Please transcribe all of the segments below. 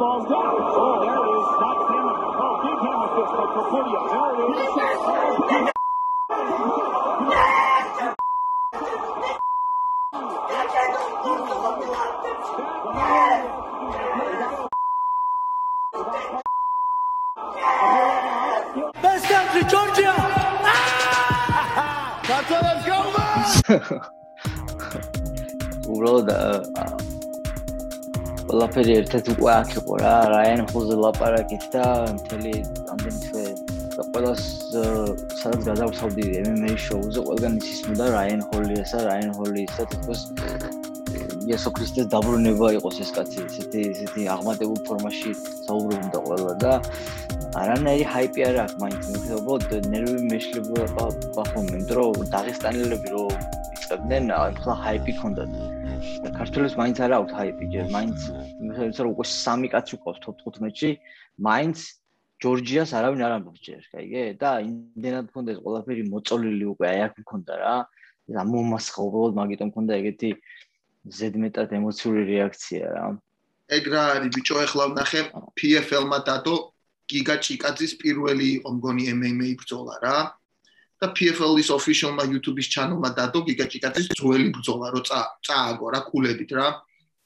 ball's gone. Oh, there it is. Not Hammond. Oh, big Hammond fistball for Portia. There it is. Oh, Best country, Georgia! Ah! That's how let's go, man! Bro, the ყველაფერი ერთად უკვე აქ იყო რა, რაიან ხუზე ლაპარაკით და მთელი ამდენი თვე და ყველას სადაც გადავწავდი MMA შოუზე, ყველგან ისისმოდა რაიან ჰოლიასა, რაიან ჰოლიისა თითქოს იესო ქრისტეს დაბრუნება იყოს ეს კაცი, ესეთი ესეთი აღმატებულ ფორმაში საუბრობდა ყველა და არანაირი ჰაიპი არ აქვს მაინც, უბრალოდ ნერვი მეშლება ბახომი, იმიტომ რომ დაღესტანელები რო იწებდნენ, ახლა ჰაიპი ქონდათ. და ქართულებს მაინც არ აქვს ჰაიპი ჯერ, მაინც მე ხარ უკვე სამი კაცი ყავს top 15-ში, მაინც ჯორჯიას არავინ არ ამბობს ჯერ, კაიგე? და იმდენად მქონდა ეს ყველაფერი მოწოლილი უკვე, აი აქ მქონდა რა. და მომასხა უბრალოდ მაგიტომ მქონდა ეგეთი ზედმეტად ემოციური რეაქცია რა. ეგ რა არის ბიჭო ეხლა ვნახე PFL-მა დადო გიგა ჭიკაძის პირველი იყო მგონი MMA ბრძოლა რა და PFL-ის official-მა YouTube-ის channel-მა დადო გიგა ჭიკაძის ძველი ბრძოლა რო წა წააგო რა კულებით რა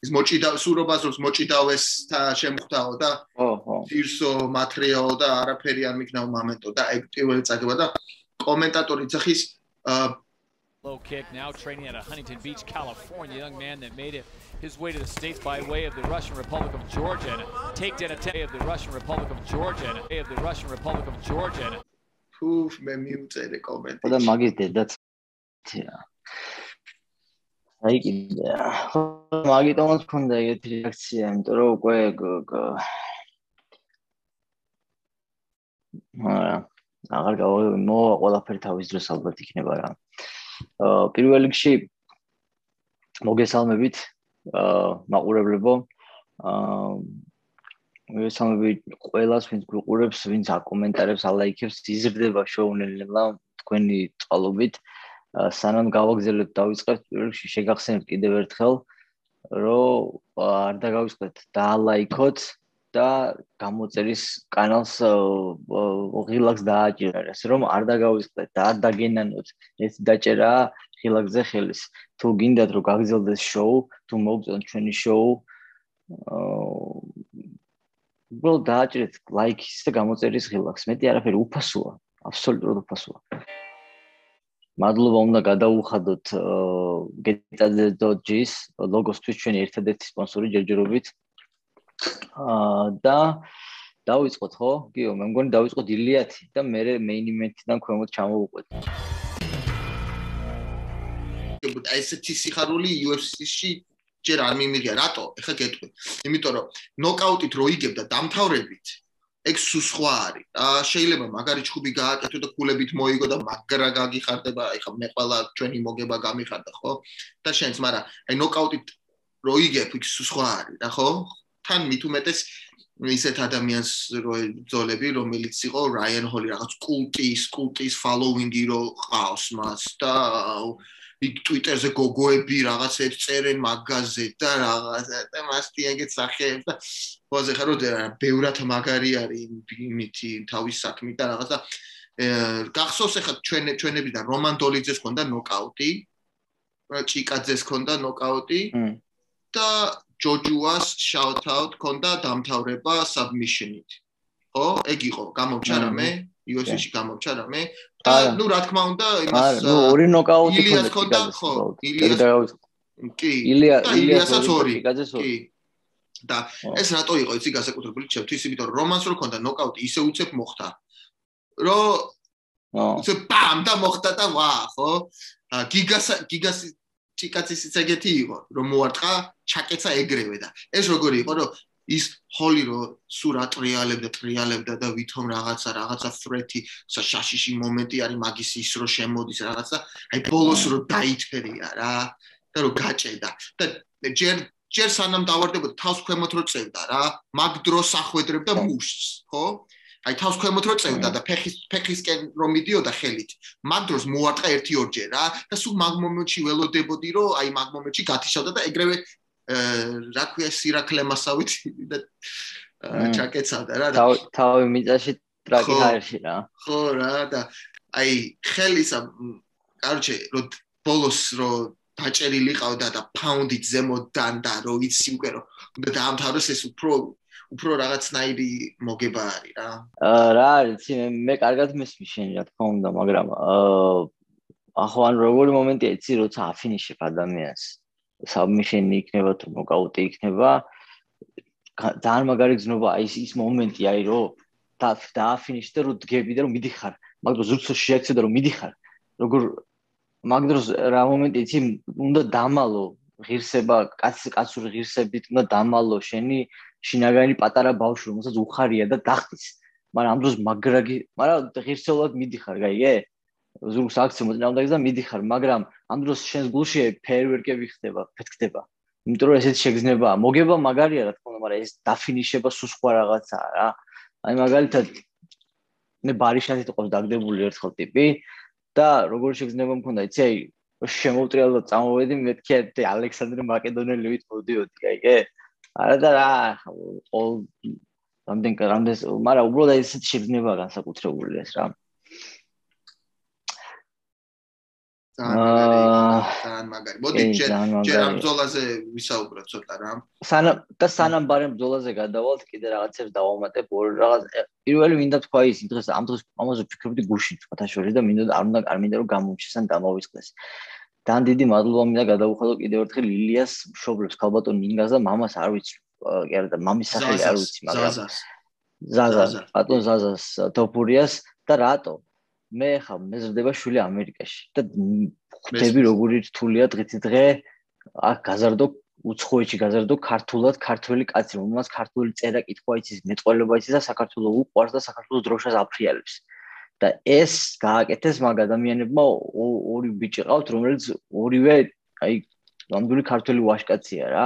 ის მოჭიდა სურობას როს მოჭიდავეს და შემხვდაო და ფირსო მატერიალო და არაფერი არ მიქნაო მომენტო და ეგ პირველი წაგება და კომენტატორი ძახის Low kick now training at a Huntington Beach, California. Young man that made it his way to the States by way of the Russian Republic of Georgia and a takedown attempt of the Russian Republic of Georgia and a of the Russian Republic of Georgia ფუ მე მიუწერე კომენტი და მაგის დედაც თია. აი კიდე. მაგიტომაც მქონდა ეგეთი რეაქცია, იმიტომ რომ უკვე აა აღარ გავიგე მო ყველაფერი თავის დროს ალბათ იქნება რა. აა პირველ რიგში მოგესალმებით აა მაყურებლებო. აა მოგესალმებით ყველას, ვინც გვიყურებს, ვინც აკომენტარებს, ალაიქებს, იზრდება შოუნელელა თქვენი წყალობით. სანამ გავაგზავნებთ დავიწყებთ პირველ რიგში შეგახსენებთ კიდევ ერთხელ რომ არ დაგავიწყდეთ დაალაიქოთ და გამოწერის კანალს ღილაკს დააჭირეთ, ასე რომ არ დაგავიწყდეთ და არ დაგენანოთ ეს დაჭერა ღილაკზე ხელის. თუ გინდათ რომ გაგზელდეს შოუ, თუ მოგწონთ ჩვენი შოუ, აა უბრალოდ დააჭირეთ ლაიქის და გამოწერის ღილაკს. მეტი არაფერი უფასოა, აბსოლუტურად უფასოა. მადლობა უნდა გადაუხადოთ getaze.gis ლოგოსთვის ჩვენი ერთადერთი სპონსორი ჯერჯერობით. აა და დავიწყოთ ხო? გიო, მე მგონი დავიწყოთ ილიათი და მე event-დან ქვემოთ ჩამოვუყვეთ. აი ესეთი სიხარული UFC-ში ჯერ არ მიმიღია რატო? ეხლა გეტყვი. იმიტომ რომ ნოკაუტით რო იგებ და დამთავრებით ეგ სუ სხვა არის. აა შეიძლება მაგარი ჩხუბი გააკეთო და კულებით მოიგო და მაგრა გაგიხარდება, აი ხა მე ყველა ჩვენი მოგება გამიხარდა, ხო? და შენც, მაგრამ აი ნოკაუტით რო იგებ იქ სუ სხვა არის, რა ხო? თან მით უმეტეს ისეთ ადამიანს რო ძოლები, რომელიც იყო რაიან ჰოლი რაღაც კულტის, კულტის following-ი რო ყავს მას და იქ Twitter-ზე გოგოები რაღაცებს წერენ მაგაზე და რაღაცა და მასტი ეგეთ სახეებს და ხოზე ხარ რომ ბევრად მაგარი არის იმითი თავის საქმით და რაღაცა. გახსოვს ახლა ჩვენ ჩვენებიდან რომან დოლიძეს ქონდა ნოკაუტი. ჭიკაძეს ქონდა ნოკაუტი. და ჯოჯუას shout out ქონდა დამთავრება submission-ით. ხო? ეგ იყო გამომჩა რამე UFC-ში გამომჩა რამე და ნუ რა თქმა უნდა იმას ნუ ორი ნოკაუტი ილიას ქონდა ხო ილიას კი. ილია ილიასაც ორი. კი. და ეს რატო იყო იცი გასაკუთრებული ჩემთვის? იმიტომ რომ რომანს რო ქონდა ნოკაუტი ისე უცებ მოხდა. რომ ისე პამ და მოხდა და ვა ხო? გიგას გიგას ჭიკაცის ეგეთი იყო რომ მოარტყა ჩაკეცა ეგრევე და ეს როგორი იყო რომ ის ჰოლი რო სულ ატრიალებდა ტრიალებდა და ვითომ რაღაცა რაღაცა ფრეთი შაშიში მომენტი არის მაგის ის რო შემოდის რაღაცა აი ბოლოს რო დაითფერია რა და რო გაჭედა და ჯერ ჯერ სანამ დავარდებოდა თავს ქვემოთ რო წევდა რა მაგ დროს ახვედრებდა მუშს ხო? აი თავს ქვემოთ რო წევდა და ფეხის ფეხისკენ რომ მიდიოდა ხელით მაგ დროს მოარტყა ერთი ორჯერ რა და სულ მაგ მომენტში ველოდებოდი რომ აი მაგ მომენტში გათიშავდა და ეგრევე რა ქვია სირაკლე მასავით და ჩაკეცავდა რა და თავი მიწაში ტრაკი ჰაერში რა. ხო რა და აი ხელისა კარჩე რო ბოლოს რო დაჭერილი ყავდა და ფაუნდით ზემოდან და რო იცი უკვე რო უნდა დაამთავროს ეს უფრო უფრო რაღაცნაირი მოგება არის რა. აა რა არის მე მე კარგად მესმის შენ რა თქმა უნდა მაგრამ აა ახო ან როგორი მომენტია იცი როცა აფინიშებ ადამიანს საბმიშენი იქნება თუ ნოკაუტი იქნება. ძალიან მაგარი გზნობა აი ის მომენტი აი რო და დააფინიშე და რო დგები და რო მიდიხარ. მაგრამ ზურგს შეაქცე და რო მიდიხარ. როგორ მაგ დროს რა მომენტი იცი უნდა დამალო ღირსება კაც კაცური ღირსებით უნდა დამალო შენი შინაგანი პატარა ბავშვი რომელსაც უხარია და დახტის. მაგრამ ამ დროს მაგრაგი მაგრამ ღირსეულად მიდიხარ გაიგე. ზურგს აქცე მოწინააღმდეგეს და მიდიხარ მაგრამ ამ დროს შენს გულში ფეერვერკები ხდება ფეთქდება. იმიტომ რომ ესეც შეგზნებაა მოგება მაგარია რა თქმა უნდა მაგრამ ეს დაფინიშება სულ სხვა რაღაცაა რა. აი მაგალითად მე ბარიშანით ყავს დაგდებული ერთხელ ტიპი და როგორ შეგზნება მქონდა? იცი აი შემოვტრიალ და წამოვედი მეთქი აი ალექსანდრე მაკედონელი ვით მოდიოდი გაიგე არა და რა ყოველ რამდენ რამდენ მაგრამ უბრალოდ აი ესეთი შეგზნება განსაკუთრებული ეს რა ძალიან მაგარი მოდი ჯერ ჯერ ამ მაგარი. ბრძოლაზე ვისაუბროთ ცოტა რა. სანამ და სანამ ბარემ ბრძოლაზე გადავალთ კიდე რაღაცებს დავამატებ ორ რაღაც პირველი მინდა თქვა ის დღეს ამ დღეს ამაზე ვფიქრობდი გუშინ თქვათა შორის და მინდა არ უნდა არ მინდა რომ გამომჩეს ან დამოვიწყდეს ძალიან დიდი მადლობა მინდა გადავუხადო კიდევ ერთხელ ლილიას მშობლებს ქალბატონ ნინგას და მამას არ ვიცი აა, კი არა და მამის სახელი არ ვიცი მაგრამ ზაზას. ზაზა ზაზა. ბატონ ზაზას თოფურიას და რატო მე ხა მეზრდება შვილი ამერიკაში და ხვდები როგორი რთულია დღითი დღე აქ გაზარდო უცხოეთში გაზარდო ქართულად ქართველი კაცი რომელსაც ქართული წერა კითხვა იცის მეტყველება იცის და საქართველოს უყვარს და საქართველოს დროშას აფრიალებს. და ეს გააკეთეს მაგ ადამიანებმა ორი ბიჭი ყავთ რომელიც ორივე აი ნამდვილი ქართველი ვაშკაცია რა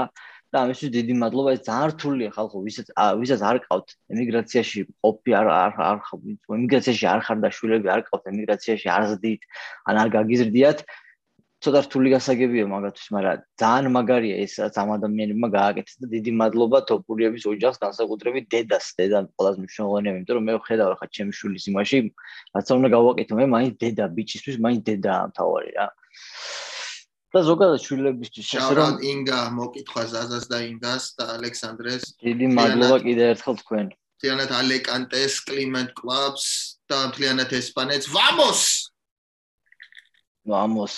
და ამისთვის დიდი მადლობა ეს ძალიან რთულია ხალხო ვისაც ვისაც არ ყავთ ემიგრაციაში ყოფი არ არ არ ხ- ემიგრაციაში არ ხარ და შვილები არ ყავთ ემიგრაციაში არ ზდით ან არ გაგიზრდიათ ცოტა რთული გასაგებია მაგათთვის მაგრამ ძალიან მაგარია ეს რაც ამ ადამიანებმა გააკეთეს და დიდი მადლობა თოპურიების ოჯახს განსაკუთრებით დედას დედა ყველაზე მნიშვნელოვანია იმიტომ რომ მე ვხედავ ხა ჩემი შვილის იმაში რაც უნდა გავაკეთო მე მაინც დედა ბიჭისთვის მაინც დედა თავარი რა და ზოგადად შვილებისთვის ესე რომ ინგა მოკითხვა ზაზას და ინგას და ალექსანდრეს. დიდი მადლობა კიდე ერთხელ თქვენ. მთლიანად ალეკანტეს კლიმენტ კლუბს და მთლიანად ესპანეთს. ვამოს ვამოს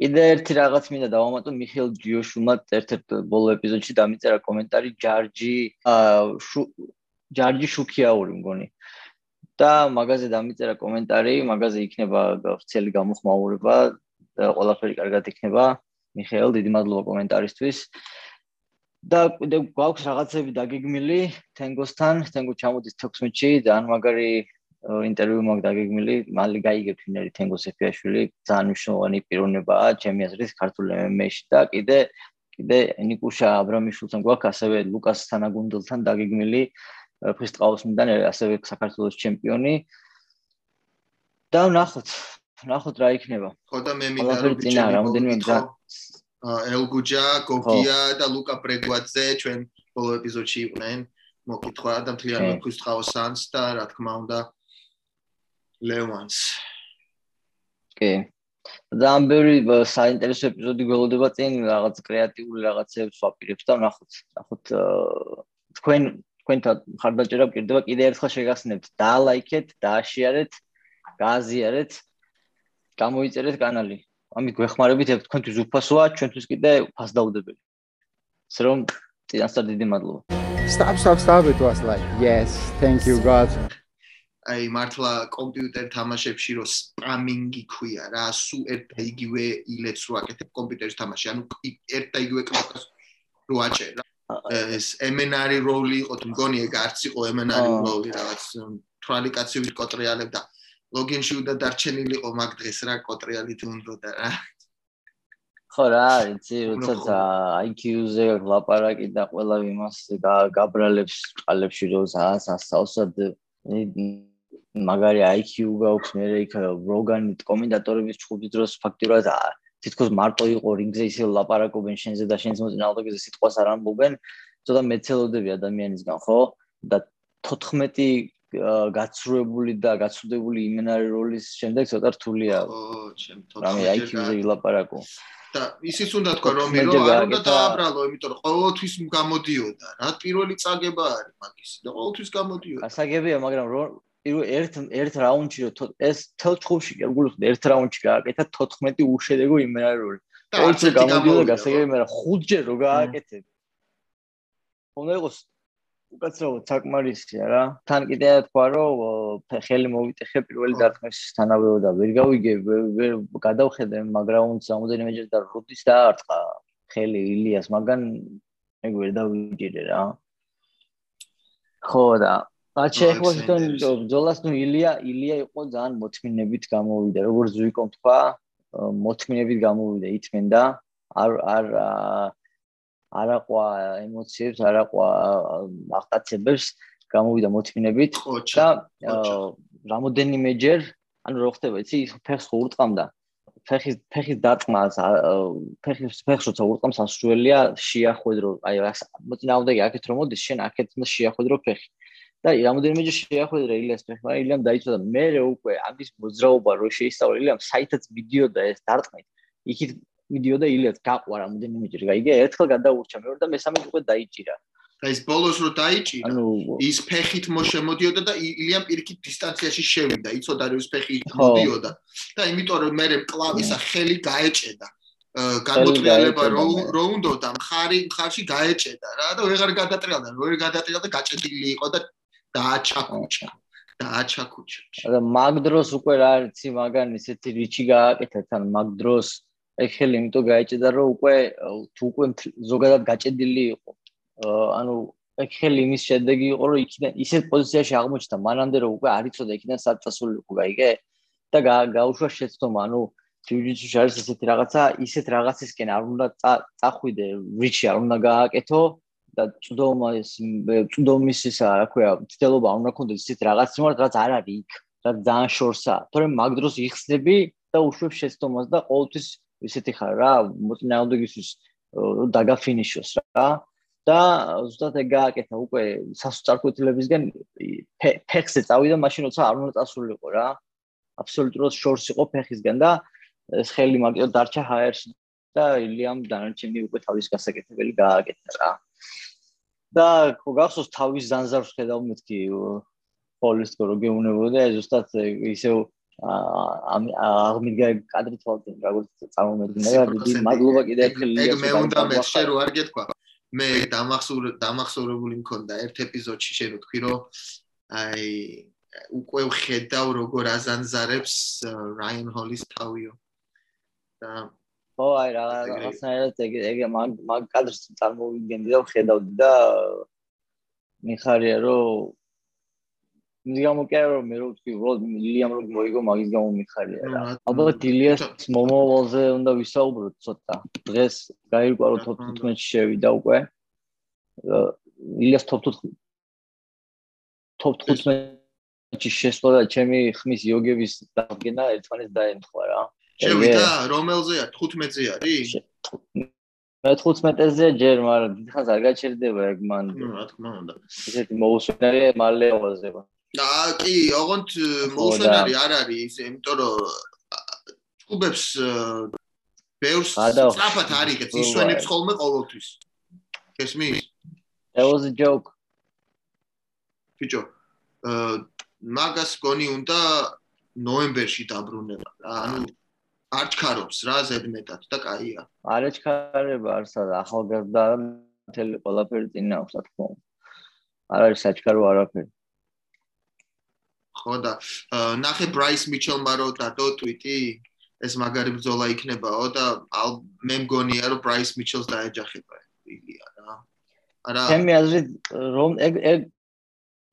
კიდე ერთი რაღაც მინდა დავამატო. მიხეილ ჯიოშუმა ერთ-ერთ ბოლო ეპიზოდში დამიწერა კომენტარი ჯარჯი ჯარჯი შუქიაური მგონი. და მაგაზე დამიწერა კომენტარი მაგაზე იქნება ვრცელი გამოხმაურება ყველაფერი კარგად იქნება. მიხეილ დიდი მადლობა კომენტარისთვის და კიდე გვაქვს რაღაცები დაგეგმილი თენგოსთან თენგო ჩამოდის 16-ში ძალიან მაგარი ინტერვიუ მაგ დაგეგმილი. მალე გაიგებთ ვინ არის თენგო სეფიაშვილი. ძალიან მნიშვნელოვანი პიროვნებაა ჩემი აზრით ქართულ MMA-ში და კიდე კიდე ნიკუშა აბრამიშვილთან გვაქვს ასევე ლუკას თანაგუნდელთან დაგეგმილი ე, ასევე საქართველოს ჩემპიონი. და ნახოთ ნახოთ რა იქნება. ხო და მე მინდა რომ წინა, მოვიკითხო, გზა. ელგუჯა, გოგია და ლუკა პრეგვაძე ჩვენ ბოლო ეპიზოდში იყვნენ. მოკითხვა და მთლიან კი. მოქუსტყაოსანს და რა თქმა უნდა ლევანს. კი. ძალიან ბევრი բ- საინტერესო ეპიზოდი გველოდება წინ რაღაც კრეატიული რაღაცებს ვაპირებთ და ნახოთ ნახოთ თქვენ თქვენთან ხარდაჭერა გკირდება კიდე ერთხელ შეგახსნებთ დაალაიქეთ დააშიარეთ გააზიარეთ გამოიწერეთ კანალი ამით გვეხმარებით ეგ თქვენთვის უფასოა ჩვენთვის კიდე ფასდაუდებელი ასე რომ წინასწარ დიდი მადლობა Stop, stop, stop. It was like, yes, thank you, God. აი მართლა კომპიუტერ თამაშებში რო სპამინგი ქვია რა სუ ერთ და იგივე ილეთს რო აკეთებ კომპიუტერის თამაში ანუ ერთ და იგივე კლაკას რო აჭერ რა ეს MNR როლი იყო თუ მგონი ეგ არც იყო MNR აა. როლი რაღაც თვალი კაცი ვით კოტრიალებდა ლოგინში უნდა დარჩენილიყო მაგ დღეს რა კოტრიალით უნდა რა ხო რა იცი ხო. IQ-ზე ლაპარაკი და ყველა იმას გა- გაბრალებს ყალებში რომ ზას ასწავლსად მაგარი IQ გაქვს მე იქ როგანი კომენტატორების ჩხუბის დროს ფაქტურად თითქოს მარტო იყო რინგზე ისე ლაპარაკობენ შენზე და შენს მოწინააღმდეგეზე სიტყვას არ ამბობენ ცოტა მეცელოდები ადამიანისგან ხო და 14 გაცრუებული და გაცუდებული იმენარი როლის შემდეგ ცოტა რთულია. ო, 14 რამე IQ-ზე ვილაპარაკო. და ისიც უნდა თქვა რომ რომ არ უნდა დააბრალო, იმიტომ რომ ყოველთვის გამოდიოდა. რა პირველი წაგება არის მაგის და ყოველთვის გამოდიოდა. გასაგებია, მაგრამ პირველ ერთ ერთ რაუნდში რომ ეს თელ ჩხუბში გულხდი ერთ რაუნდში გააკეთა 14 უშედეგო იმენარული. ყოველთვის გამოდიოდა გასაგებია, მაგრამ ხუთჯერ რო გააკეთებ. უნდა იყოს უკაცრავად საკმარისია რა. თან კიდე თქვა რომ ხელი მოვიტეხე პირველი დარტყმის თანავეო და ვერ გავიგე ვერ გადავხედე მაგრაუნდს ამოდენიმეჯერ და როდის დაარტყა ხელი ილიას, მაგან ეგ ვერ დავიჯერე რა. ხო და აჩე ხო შენ ძოლას ნუ ილია ილია იყო ძალიან მოთმინებით გამოვიდა როგორც ზუიკომ თქვა მოთმინებით გამოვიდა ითმენდა არ არ არაყვა ემოციებს, არაყვა აღტაცებებს გამოვიდა მოთმინებით და რამოდენიმეჯერ, ანუ რო ხდება, იცი, ფეხს ხო ურტყამდა. ფეხის ფეხის დარტყმას ფეხის ფეხს როცა ურტყამს ასრულია შეახვედრო, აი მოწინააღმდეგე აქეთ რომ მოდის, შენ აქეთ უნდა შეახვედრო ფეხი. და რამოდენიმეჯერ შეახვედრა ილიას ფეხი, მაგრამ ილიამ დაიწვა და მე უკვე ამის მოძრაობა რო შეისწავლა ილიამ საითაც მიდიოდა ეს დარტყმით. იქით მიდიოდა ილიაც გაყვა რამოდენიმეჯერ გაიგე ერთხელ გადაურჩა მეორე და მესამე უკვე დაიჭირა. და ის ბოლოს რო დაიჭირა ანუ ის ფეხით მოშემოდიოდა და ილიამ პირიქით დისტანციაში შევიდა იცოდა რომ ის ფეხი მოდიოდა და იმიტომ რომ მე კლავისა ხელი გაეჭედა. გამოტრიალება რო რო უნდოდა მხარი მხარში გაეჭედა რა და ვეღარ გადატრიალდა რო გადატრიალდა გაჭედილი იყო და დააჩაკუჭა დააჩაკუჭა და მაგ დროს უკვე რა არის მაგან ისეთი რიჩი გააკეთა თან მაგ ეგ ხელი იმიტომ გაეჭედა რომ უკვე თუ უკვე ზოგადად გაჭედილი იყო. ანუ ეგ ხელი იმის შედეგი იყო რომ იქიდან ისეთ პოზიციაში აღმოჩნდა მანამდე რომ უკვე არ იცოდა იქიდან სად წასულიყო გაიგე და გაუშვა შეცდომა. ანუ ჯიუჯიტსუში არის ესეთი რაღაცა ისეთ რაღაცისკენ არ უნდა წახვიდე რიჩი არ უნდა გააკეთო და წვდომის წვდომის ისა რა ქვია ცდელობა არ უნდა კონდეს ისეთ რაღაც იმარ რაც არ არის იქ რაც ძალიან შორსაა. თორემ მაგ დროს იხსნები და უშვებ შეცდომას და ყოველთვის ისეთი ხარ რა მოწინააღმდეგისთვის დაგაფინიშოს რა. და ზუსტად ეგ გააკეთა უკვე სასწარკვეთილებისგან ფეხზე წავიდა მაშინ როცა არ უნდა წასულიყო რა. აბსოლუტურად შორს იყო ფეხისგან და ეს ხელი მაგიო დარჩა ჰაერს და ილიამ დანარჩენი უკვე თავის გასაკეთებელი გააკეთა რა. და ხო გახსოვს თავის ზანზარს ხედავ მეთქი პოლის რო გეუნებოდა ზუსტად ისევ ამ აღმდგა კადრი თვალწინ როგორც წარმომედგინა დიდი მადლობა კიდე ერთხელ ეგ მე უნდა მე შე რო არ გეთქვა მე დამახსოვრ დამახსოვრებული მქონდა ერთ ეპიზოდში შე რო თქვი რომ აი უკვე ხედავ როგორ აზანზარებს რაიან ჰოლის თავიო. და ო აი რა რაღაცნაირად ეგ ეგ მაგ მაგ კადრს წარმოვიდგენდი და ხედავდი და მიხარია რომ ის გამოკერა რომ მე რო ვთქვი უბრალოდ ილიამ რო მოიგო მაგის გამო მიხარია რა ალბათ ილიას მომავალზე უნდა ვისაუბროთ ცოტა. დღეს გაირკვა რომ top 15-ში შევიდა უკვე. ილიას top 15 top 15-ში შესვლა და ჩემი ხმის იოგების დაგენა ერთმანეთს დაემთხვა რა. შევიდა რომელზეა? 15-ზე არის მე 15-ზე ჯერ მაგრამ დიდხანს არ გაჩერდება ეგ მან რა თქმა უნდა. ისეთი მოუსვენარი მალე ავაზება და კი, ოღონდ მოუსვენარი არ არის, იმიტომ რომ ჯგუფებს ბევრს სწრაფად არიგებს, ისვენებს ხოლმე ყოველთვის. ესმის? That was a joke. ბიჭო, აა მაგას გონი უნდა ნოემბერში დაბრუნება რა, ანუ არ ჩქარობს რა ზედმეტად და კაია. არ ჩქარება არსად ახალგაზრდა მთელი ყველაფერი წინ აქვს, რა თქმა უნდა. არ არის საჩქარო არაფერი. ხო და ნახე ბრაის მიჩელმა რო დადო ტვიტი ეს მაგარი ბრძოლა იქნებაო და მე მგონია რომ ბრაის მიჩელს დაეჯახება ილია რა. არა ჩემი აზრით რომ ეგ ეგ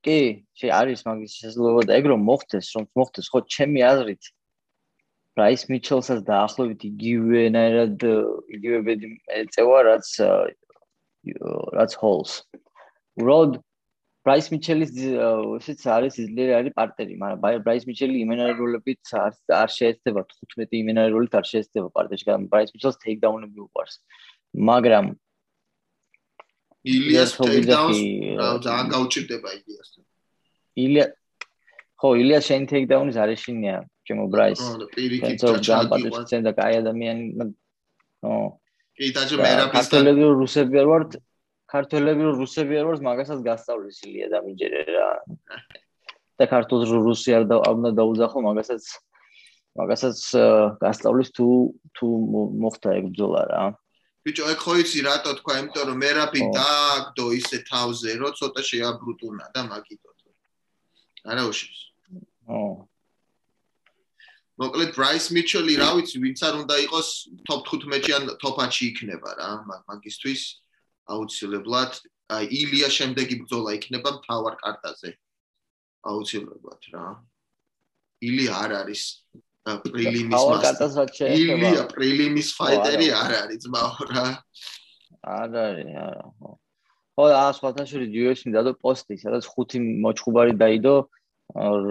კი შე არის მაგის შესაძლებლობა და ეგ რომ მოხდეს რომ მოხდეს ხო ჩემი აზრით ბრაის მიჩელსაც დაახლოებით იგივენაირად იგივე ბედი ეწევა რაც რაც ჰოლს უბრალოდ ბრაის მიჩელის ესეც არის ძლიერი არის პარტერი, მაგრამ ბრაის მიჩელი იმენარი როლებით არ არ შეეცდება 15 იმენარი როლით არ შეეცდება პარტერში, მაგრამ ბრაის მიჩელს ტეიქდაუნები უყარს. მაგრამ ილიას ტეიქდაუნს ძალიან გაუჭირდება ილიასთან. ილია ხო ილია შენ ტეიქდაუნის არეშინია ჩემო ბრაის ხო, პირიქით ჩაჩაგი ჯამპატის და კაი ადამიანი ო კი დაჯე და მერაბისთან ქართველები რომ რუსები არ ვართ ქართველები რომ რუსები არ ვართ მაგასაც გასწავლის ილია და მიჯერე რა და ქართულს რუსი არ და არ უნდა დაუძახო მაგასაც მაგასაც აა, გასწავლის თუ თუ მო- მოხდა ეგ ბრძოლა რა ბიჭო, ეგ ხო იცი რატო თქვა, იმიტომ რომ მერაბი ხო. დააგდო ისე თავზე, რომ ცოტა შეაბრუტუნა და მაგითო. არა უშავს. ო მოკლედ ბრაის მიჩელი რა ვიცი, ვინც არ უნდა იყოს top 15-ში ან top 10-ში იქნება რა, მაგ- მაგისთვის აუცილებლად აი ილია შემდეგი ბრძოლა იქნება მთავარ კარტაზე. აუცილებლად რა. ილია არ არის პრილიმის მასტერი. ილია პრილიმის ფაიტერი არ არის ძმაო რა. არ არის არა ხო ხო და აა სხვათა შორის UFC-ში დადო პოსტი სადაც ხუთი მოჩხუბარი დაიდო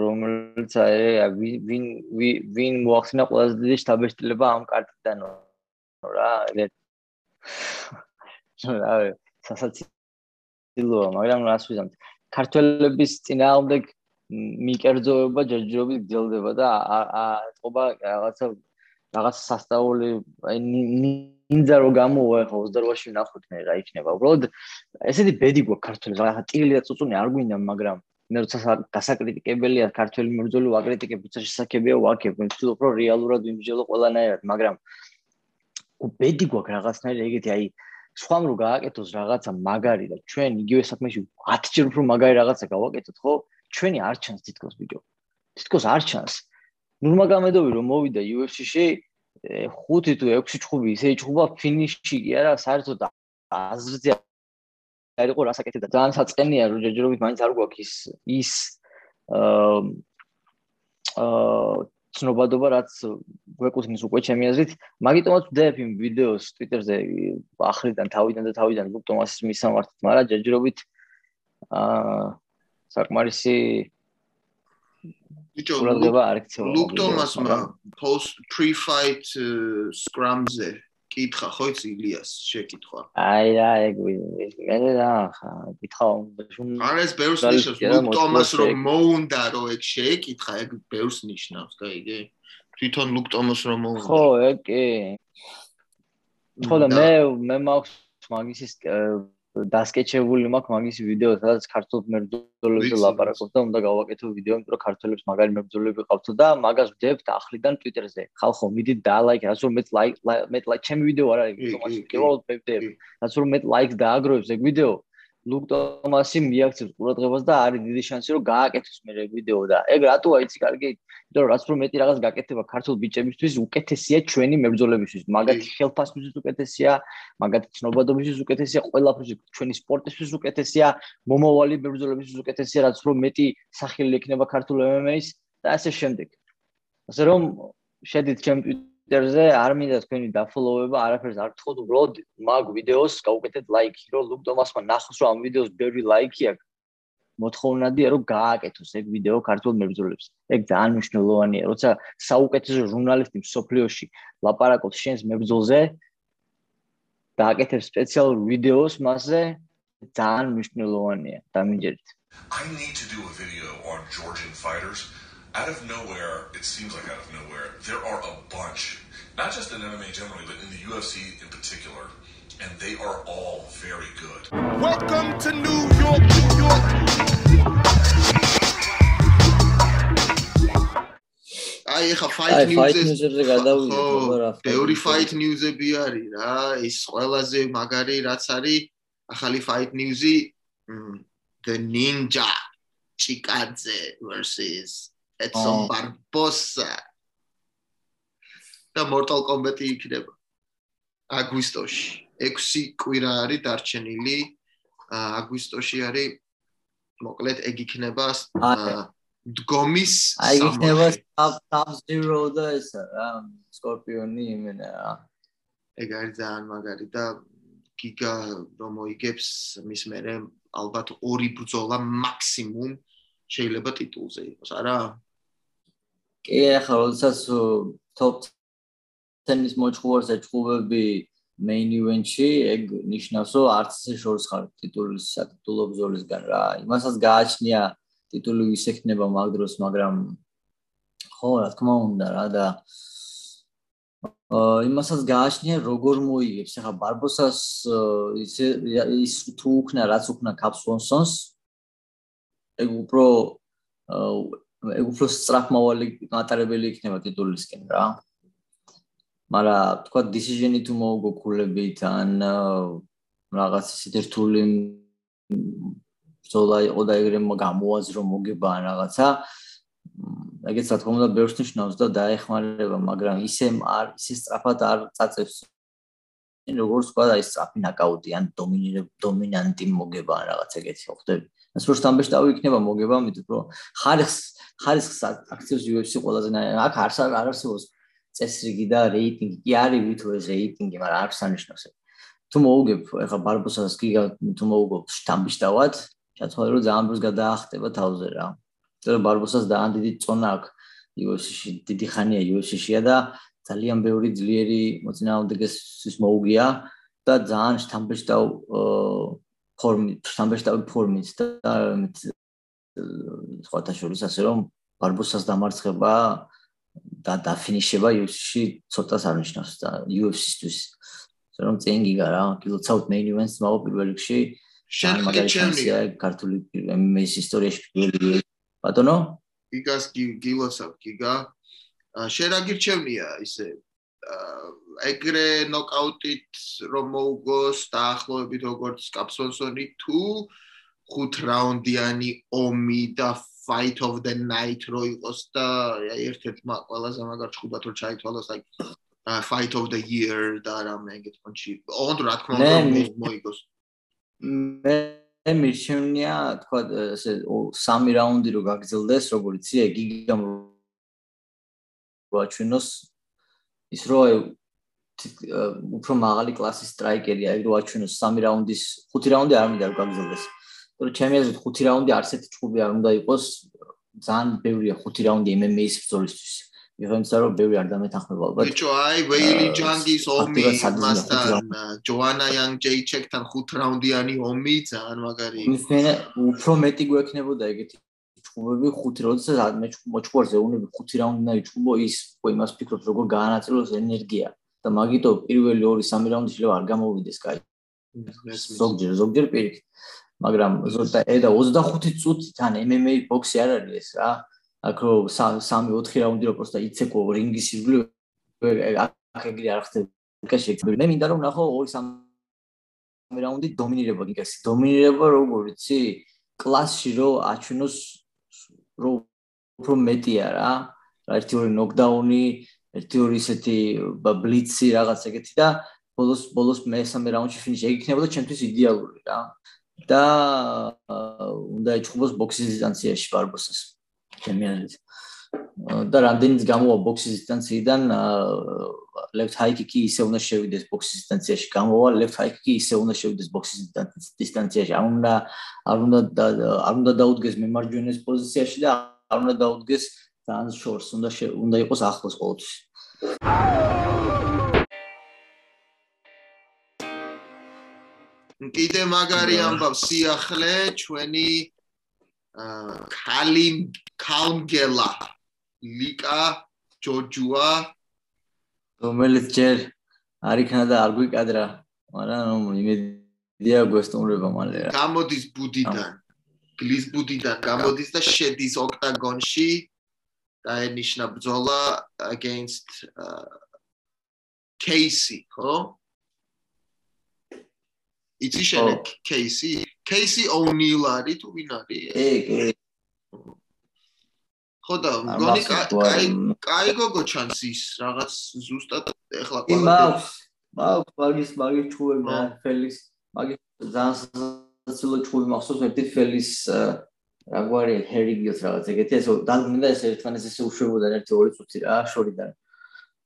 რომელიც აი ვინ ვინ ვი- ვინ მოახსნა ყველაზე დიდი შტაბეშტილება ამ კარტიდანო რა ეგ რა სასაცილოა მაგრამ რას ვიზამთ? ქართველების წინააღმდეგ მიკერძოება ჯერჯერობით გძელდება და ა- ა- ეთყობა რაღაცა რაღაც სასწაული აი ნი- ნინძა რო გამოვა ხო 28-ში ნახოთ მე რა იქნება. უბრალოდ ესეთი ბედი გვაქვს ქართველებს რაღაცა ტილი და წუწუნი არ გვინდა მაგრამ მე როცა სა- გასაკრიტიკებელია ქართველი მებრძოლი ვაკრიტიკებ უცა შესაძლებია ვაკებ მე ვთქვი რომ რეალურად ვიმსჯელო ყველანაირად მაგრამ ბედი გვაქვს რაღაცნაირი ეგეთი აი სხვამ რო გააკეთოს რაღაცა მაგარი და ჩვენ იგივე საქმეში 10 ჯერ უფრო მაგარი რაღაცა გავაკეთოთ ხო? ჩვენი არ ჩანს თითქოს ბიჭო. თითქოს არ ჩანს. ნურმაგამედოვი რომ მოვიდა UFC-ში ე, ხუთი თუ ექვსი ჩხუბი ისე ჩხუბა ფინიში კი არა საერთოდ აზრზე არ იყო რას აკეთებდა ძალიან საწყენია რომ ჯერჯერობით მაინც არ გვაქვს ის ის აა აა ცნობადობა რაც გვეკუთვნის უკვე ჩემი აზრით. მაგიტომაც ვდებ იმ ვიდეოს Twitter-ზე ახრიდან თავიდან და თავიდან ლუკ ტომასის მისამართით მაგრამ ჯერჯერობით აა საკმარისი ბიჭო, ყურადღება არ ექცევა ლუკ ტომასმა post pre-fight uh, scrum-ზე კითხა ხო იცი ილიას შეკითხვა. აი რა ეგ მე რა ხა გითხავ არა ეს ბევრს ნიშნავს. ლუკ ტომას რომ მოუნდა რომ ეგ შეეკითხა, ეგ ბევრს ნიშნავს, გაიგე? თვითონ ლუკ ტომას რომ მოუნდა. ხო ეგ კი ხო და და- მე მე მაქვს მაგის ის დასკეჩებული მაქვს მაგის ვიდეო სადაც ქართულ მებრძოლებზე ლაპარაკობ და უნდა გავაკეთო ვიდეო იმიტომ რომ ქართველებს მაგარი მებრძოლები ყავთო და მაგას ვდებთ ახლიდან Twitter-ზე ხალხო მიდით და ლაიქ რაც რომ მეტ ლაიქ მეტ ლაიქ ჩემი ვიდეო არ არის კი. კიდევ ვდებ კი. რაც რომ მეტ ლაიქს დააგროვებს ეგ ვიდეო ლუკ ტომასი მიაქცევს ყურადღებას და არის დიდი შანსი რომ გააკეთოს მე ვიდეო და ეგ რატოა იცი კარგი იმიტომ რომ რაც რომ მეტი რაღაც გაკეთება ქართულ ბიჭებისთვის უკეთესია ჩვენი მებრძოლებისთვის. მაგათი კი. ხელფასთვის უკეთესია მაგათი ცნობადობისთვის უკეთესია ყველაფერში ჩვენი სპორტისთვის უკეთესია მომავალი მებრძოლებისთვის უკეთესია რაც რომ მეტი სახელი ექნება ქართულ MMA-ს და ასე შემდეგ. ასე რომ შედით ჩემ Twitter-ზე არ მინდა თქვენი დაფოლოვება არაფერს არ თხოვთ უბრალოდ მაგ ვიდეოს გაუკეთეთ ლაიქი რომ ლუკ ტომასმა ნახოს რომ ამ ვიდეოს ბევრი ლაიქი აქვს მოთხოვნადია რომ გააკეთოს ეგ ვიდეო ქართულ მებრძოლებს. ეგ ძალიან მნიშვნელოვანია, როცა საუკეთესო ჟურნალისტი მსოფლიოში ლაპარაკობს შენს მებრძოლზე და აკეთებს სპეციალურ ვიდეოს მასზე, ძალიან მნიშვნელოვანია, დამინჯერით. I need to do a video on Georgian fighters. Out of nowhere, it seems like out of nowhere, there are a bunch, not just in MMA generally, but in the UFC in particular, and they are all very good. Welcome to New York, New York. აი ეხა აი, fight fight news-ზე news-ებზე გადავიდეთ, ხო, აბა რა, fight ბევრი news-ზე. fight news-ები არის რა, ის ყველაზე მაგარი რაც არის ახალი fight news-ი მ, The Ninja Chikadze versus Edson ო. Barbosa. და Mortal Kombat-ი იქნება აგვისტოში. 6 კვირა არის დარჩენილი. აგვისტოში არის მოკლედ ეგ იქნება დგომის აი იქნება. Sub Zero და ესა რა, Scorpion-ი იმენა რა. ეგ არის ძალიან მაგარი და გიგა რომ მოიგებს მის მერე ალბათ ორი ბრძოლა მაქსიმუმ შეიძლება ტიტულზე იყოს, არა? კი, ახლა როდესაც top 10-ის მოჭუარს ეჭუბები main event-ში, ეგ ნიშნავს, რომ არც ისე შორს ხარ ტიტულის სატიტულო ბრძოლისგან რა. იმასაც გააჩნია ტიტული ვის ექნება მაგ დროს, მაგრამ ხო, რა თქმა უნდა რა და აა იმასაც გააჩნია როგორ მოიგებს. ახლა ბარბოსას ისე ის თუ უქნა, რაც უქნა კაპსონსონს ეგ უფრო ეგ უფრო სწრაფმავალი მატარებელი იქნება ტიტულისკენ რა. მაგრამ თქვა decision-ი თუ მოუგო ქულებით ან რაღაც ისეთი რთული ზოლა იყო და ეგრე გამოაზრო მოგება ან რაღაცა ეგეც რა თქმა უნდა ბევრს ნიშნავს და დაეხმარება მაგრამ ისე არ ისე სწრაფად არ წაწევს როგორც თქვა და ის სწრაფი ნაკაუტი ან დომინირებ დომინანტი მოგება ან რაღაც ეგეთი ხვდები ეს რო სტამბეშტავი იქნება მოგება მით უფრო ხარხს ხარხს აქციებს UFC ყველაზე აქ არ არ არსებობს წესრიგი და რეიტინგი კი არის ვითო ეს რეიტინგი, მაგრამ არ სანიშნავს. თუ მოუგებ, ეხლა ბარბოსას კი თუ მოუგებ შტამბიშტავად, ჩათვალე რომ ძალიან დროს გადაახტება თავზე რა. იმიტომ ბარბოსას ძალიან დიდი წონა აქვს UFC-ში, დიდი ხანია UFC-შია და ძალიან ბევრი ძლიერი მოწინააღმდეგეს მოუგია და ძალიან შტამბიშტავ ფორმი, შტამბიშტავი ფორმით და სხვათა შორის ასე რომ ბარბოსას დამარცხება და დაფინიშება UFC-ში ცოტას არნიშნავს და UFC-ისთვის რომ წინ გიგა რა კილოცავთ main events მაგო პირველ რიგში შენ მაგალითია ქართული MMA-ის ისტორიაში პირველი ბატონო? გიგას გილოცავ გიგა შენ რა გირჩევნია ისე ეგრე ნოკაუტით რომ მოუგოს დაახლოებით როგორც კაპსონსონი თუ ხუთ რაუნდიანი ომი და fight of the night რო იყოს და აი ერთ-ერთ მა ყველაზე მაგარ ჭუბათ რო ჩაითვალოს აი fight of the year და რამე ეგეთ პონჩი ოღონდ რა თქმა უნდა მოიგოს. მე მირჩენია თქვა ესე სამი რაუნდი რო გაგრძელდეს როგორც იცი გიგამ როაჩვენოს ის რო უფრო მაღალი კლასის სტრაიკერია ეგ როაჩვენოს სამი რაუნდის ხუთი რაუნდი არ მინდა რომ გაგრძელდეს რომ ჩემი აზრით ხუთი რაუნდი არც ერთი ჭუბი არ უნდა იყოს ძალიან ბევრია ხუთი რაუნდი MMA-ის ბრძოლისთვის. იღენცა რომ ბევრი არ დამეთანხმება ალბათ ბიჭო აი ვეილი ჯანგის ომი მასთან ჯოანა იანგ ჯეიჩეკთან ხუთ რაუნდიანი ომი ძალიან მაგარი მე უფრო მეტი გვექნებოდა ეგეთი ჭუბები ხუთი როდესაც მე მოჭყვარზე უნები ხუთი რაუნდი და იჭუბო ის ხო იმას ფიქრობ როგორ გაანაწილოს ენერგია. და მაგიტო პირველი ორი სამი რაუნდი შეიძლება არ გამოვიდეს კაი. ზოგჯერ ზოგჯერ პირიქით მაგრამ ზოთა ედა 25 წუთი თან MMA ბოქსი არ არის ეს რა. აქ რო 3-4 რაუნდი რო პროსტა იცეკო რინგის ირგვლივ აქ ეგრე არ ხდება. კაში მე მინდა რომ ნახო 2-3 რაუნდი დომინირება გიგასი. დომინირება როგორ იცი კლასში რო აჩვენოს რო უფრო მეტია რა ერთი ორი ნოკდაუნი ერთი ორი ისეთი ბლიცი რაღაც ეგეთი და ბოლოს ბოლოს მესამე რაუნდში ფინიში ეგ იქნებოდა ჩემთვის იდეალური რა და უნდა ეჭუბოს ბოქსის დისტანციაში ბარბოსას. ჩემი აზრით. და რამდენიც გამოვა ბოქსის დისტანციიდან left high kick-ი ისე უნდა შევიდეს ბოქსის დისტანციაში. გამოვა left high kick-ი ისე უნდა შევიდეს ბოქსის დისტანციაში. არ უნდა არ უნდა არ უნდა დაუდგეს მემარჯვენეს პოზიციაში და არ უნდა დაუდგეს ძალიან შორს. უნდა უნდა იყოს ახლოს ყოველთვის. კიდე მაგარი ამბავს სიახლე ჩვენი კალიმ კაუნგელა ლიკა ჯოჯუა რომელიც ჯერ არ იქნა და არ გვიკადრა, მაგრამ იმედია გვესტუმრება მალე რა. გამოდის ბუდიდან, გლის ბუდიდან გამოდის და შედის ოქტაგონში დაენიშნა ბრძოლა against uh, кейსი, ხო? იცი შენ кейსი? кейსი ოუნილ არის თუ ვინ არის? ეგ ეგ ხო და გონი კაი კაი გოგო ჩანს ის რაღაც ზუსტად ეხლა ყველა მაქვს მაქვს მაგის მაგის ჩუება ფელის მაგის ძალიან სულ ჩუები მახსოვს ერთი ფელის რა გვარი ჰერიგიოს რაღაც ეგეთი ეს დაგმინდა ეს ერთმანეთს ესე უშვებოდა ერთი ორი წუთი რა შორიდან.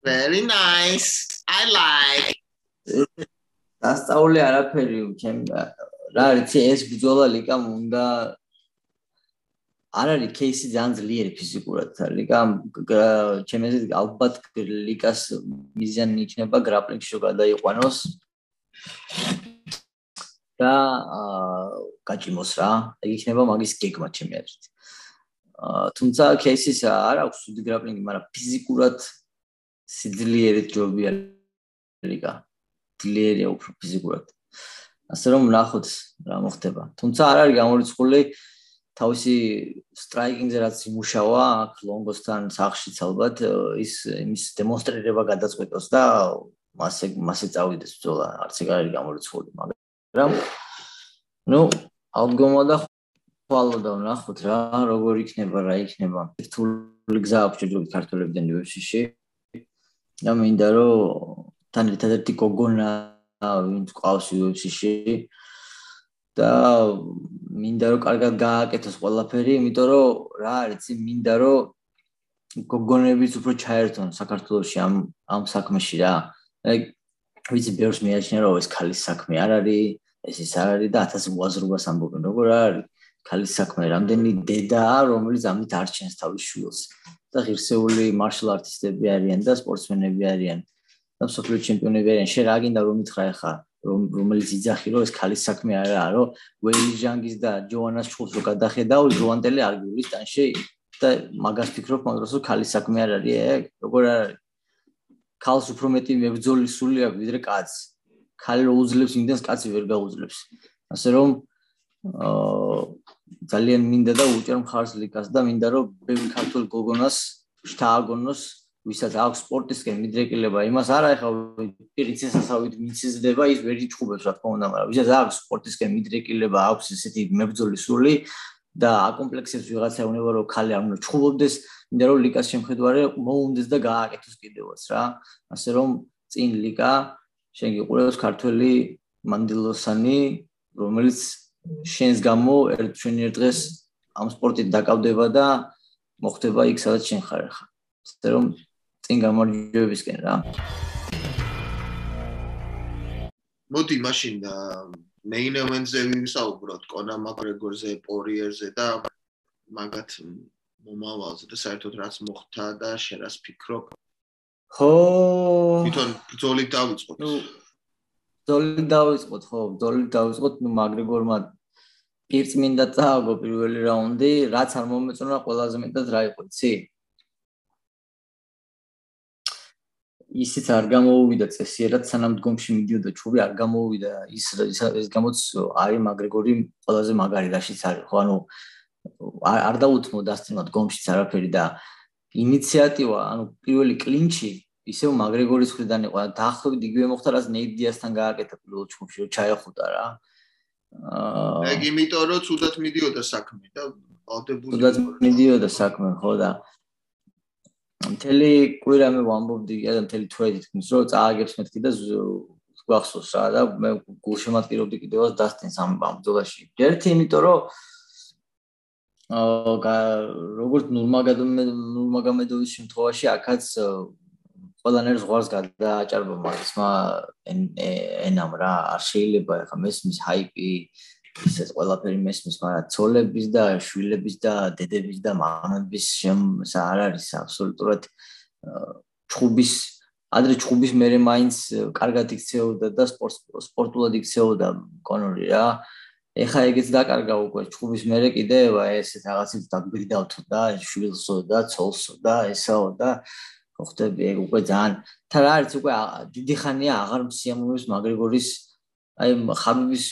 Very nice. I like. დასწავლე არაფერი ჩემ რა რიცი ეს ბძოლა ლიკამ უნდა არ არის кейსი ძალიან ძლიერი ფიზიკურად. ლიგა ჩემი აზრით ალბათ ლიკას მიზანი იქნება გრაპლინგში გადაიყვანოს და გაჭიმოს რა. ეგ იქნება მაგის გეგმა ჩემი აზრით. თუმცა кейსის არ აქვს უდი გრაპლინგი, მაგრამ ფიზიკურად სიძლიერით ჯობია ლიგა. ძლიერია უფრო ფიზიკურად. ასე რომ ნახოთ რა მოხდება. თუმცა არ არის გამორიცხული აა თავისი სტრაიკინგზე რაც იმუშავა აქ ლონგოსთან სახშიც ალბათ ის იმის დემონსტრირება გადაწყვეტოს და მასე მასე წავიდეს ბრძოლა არც ეგ არის გამორიცხული მაგრამ ნუ ალბგომა და ხვალო და ნახოთ რა როგორ იქნება რა იქნება. რთული გზა აქვს ჯერჯერობით ქართველებიდან UFC-ში და მინდა რომ თან ერთადერთი გოგონა ვინც ყავს UFC-ში და მინდა რომ კარგად გააკეთოს ყველაფერი, იმიტომ რომ რა არის, მინდა რომ გოგონებიც უფრო ჩაერთონ საქართველოსში ამ ამ საქმეში რა. აი ვიცი ბევრს მეაჩნია რომ ეს ქალის საქმე არ არის, ეს ის არ არის და 1000 უაზრობას ამბობენ, როგორ არის ქალის საქმე, რამდენი დედაა, რომელიც ამით არჩენს თავის შვილს. და ღირსეული მარშალ არტისტები არიან და სპორტსმენები არიან. და სოფლიო ჩემპიონები არიან. შენ რა გინდა რომ მითხრა ახლა? რომ რომელიც იძახი რომ ეს ქალის საქმე არაა რომ ვეილი ჟანგის და ჯოანას ჩხუბს რო გადახედავ ჟოანტელი არ გულის ტანში და მაგას ფიქრობ მაგრამ რომ ქალის საქმე არ არის ეგ როგორ არის? ქალს უფრო მეტი მებძოლი სული აქვს ვიდრე კაცს. ქალი რო უძლებს იმდენს კაცი ვერ გაუძლებს. ასე რომ აა ძალიან მინდა და უჭერ მხარს ლიკას და მინდა რომ ბევრი ქართულ გოგონას შთააგონოს ვისაც აქვს სპორტისკენ მიდრეკილება, იმას არა ეხა პირიცესასავით მიციზდება ის ვერ იჩხუბებს რა თქმა უნდა, მაგრამ ვისაც აქვს სპორტისკენ მიდრეკილება, აქვს ესეთი მებძოლი სული და აკომპლექსებს ვიღაცა უნდა რომ ხალე არ უნდა ჩხუბობდეს, მინდა რომ ლიკას შემხედვარე მოუნდეს და გააკეთოს კიდევაც რა. ასე რომ წინ ლიკა შენ გიყურებს ქართველი მანდილოსანი, რომელიც შენს გამო ერთ ჩვენ ერთ დღეს ამ სპორტით დაკავდება და მოხდება იქ სადაც შენ ხარ ხა. ასე რომ წინ გამარჯვებისკენ რა. მოდი მაშინ main event-ზე ვისაუბროთ, კონა მაკრეგორზე, პორიერზე და მაგათ მომავალზე და საერთოდ რაც მოხდა და შენ რას ფიქრობ? ხო. თვითონ ბრძოლით დავიწყოთ. ნუ ბრძოლით დავიწყოთ, ხო, ბრძოლით დავიწყოთ, ნუ მაკრეგორმა პირწმინდა წააგო პირველი რაუნდი, რაც არ მომეწონა ყველაზე მეტად რა იყო, იცი? ისიც არ გამოუვიდა წესიერად სანამ დგომში მიდიოდა ჩუბი არ გამოუვიდა ის ეს გამოც არის მაგრეგორი ყველაზე მაგარი რაშიც არის ხო ანუ არ დაუთმო დასწინოთ დგომშიც არაფერი და ინიციატივა ანუ პირველი კლინჩი ისევ მაგრეგორის ხრიდან იყო. დაახლოებით იგივე მოხდა რაც ნეიდიასთან გააკეთა პირველ ჩუბში ჩაეხუტა რა. აა ეგ იმიტომ რომ თუდად მიდიოდა საქმე და ავდებული თუდად მიდიოდა საქმე ხო და მთელი კვირა მე ვამბობდი და მთელი თვე თქმის რომ წააგებს მეთქი და გვახსოვს რა და მე გულშემატკივრობდი კიდევაც დასტინს ამ ბრძოლაში. ერთი იმიტომ რომ აა როგორც ნურმაგომედოვის შემთხვევაში აქაც ყველანაირ ზღვარს გადააჭარბა მაგისმა ენამ რა არ შეიძლება ახლა მესმის ჰაიპი ისეთ ყველაფერი მესმის, მაგრამ ცოლების და შვილების და დედების და მამების შემს არ არის აბსოლუტურად ჩხუბის ადრე ჩხუბის მერე მაინც კარგად იქცეოდა და სპორტ სპორტულად იქცეოდა კონორი რა. ეხა ეგეც დაკარგა უკვე ჩხუბის მერე კიდევ ესეთ რაღაცებს დაგვირდავთ და შვილსო და ცოლსო და ესაო და ხოხდები ეგ უკვე ძალიან თან არის უკვე დიდი ხანია აღარ მსიამოვნებს მაგრეგორის აი ხაბიბის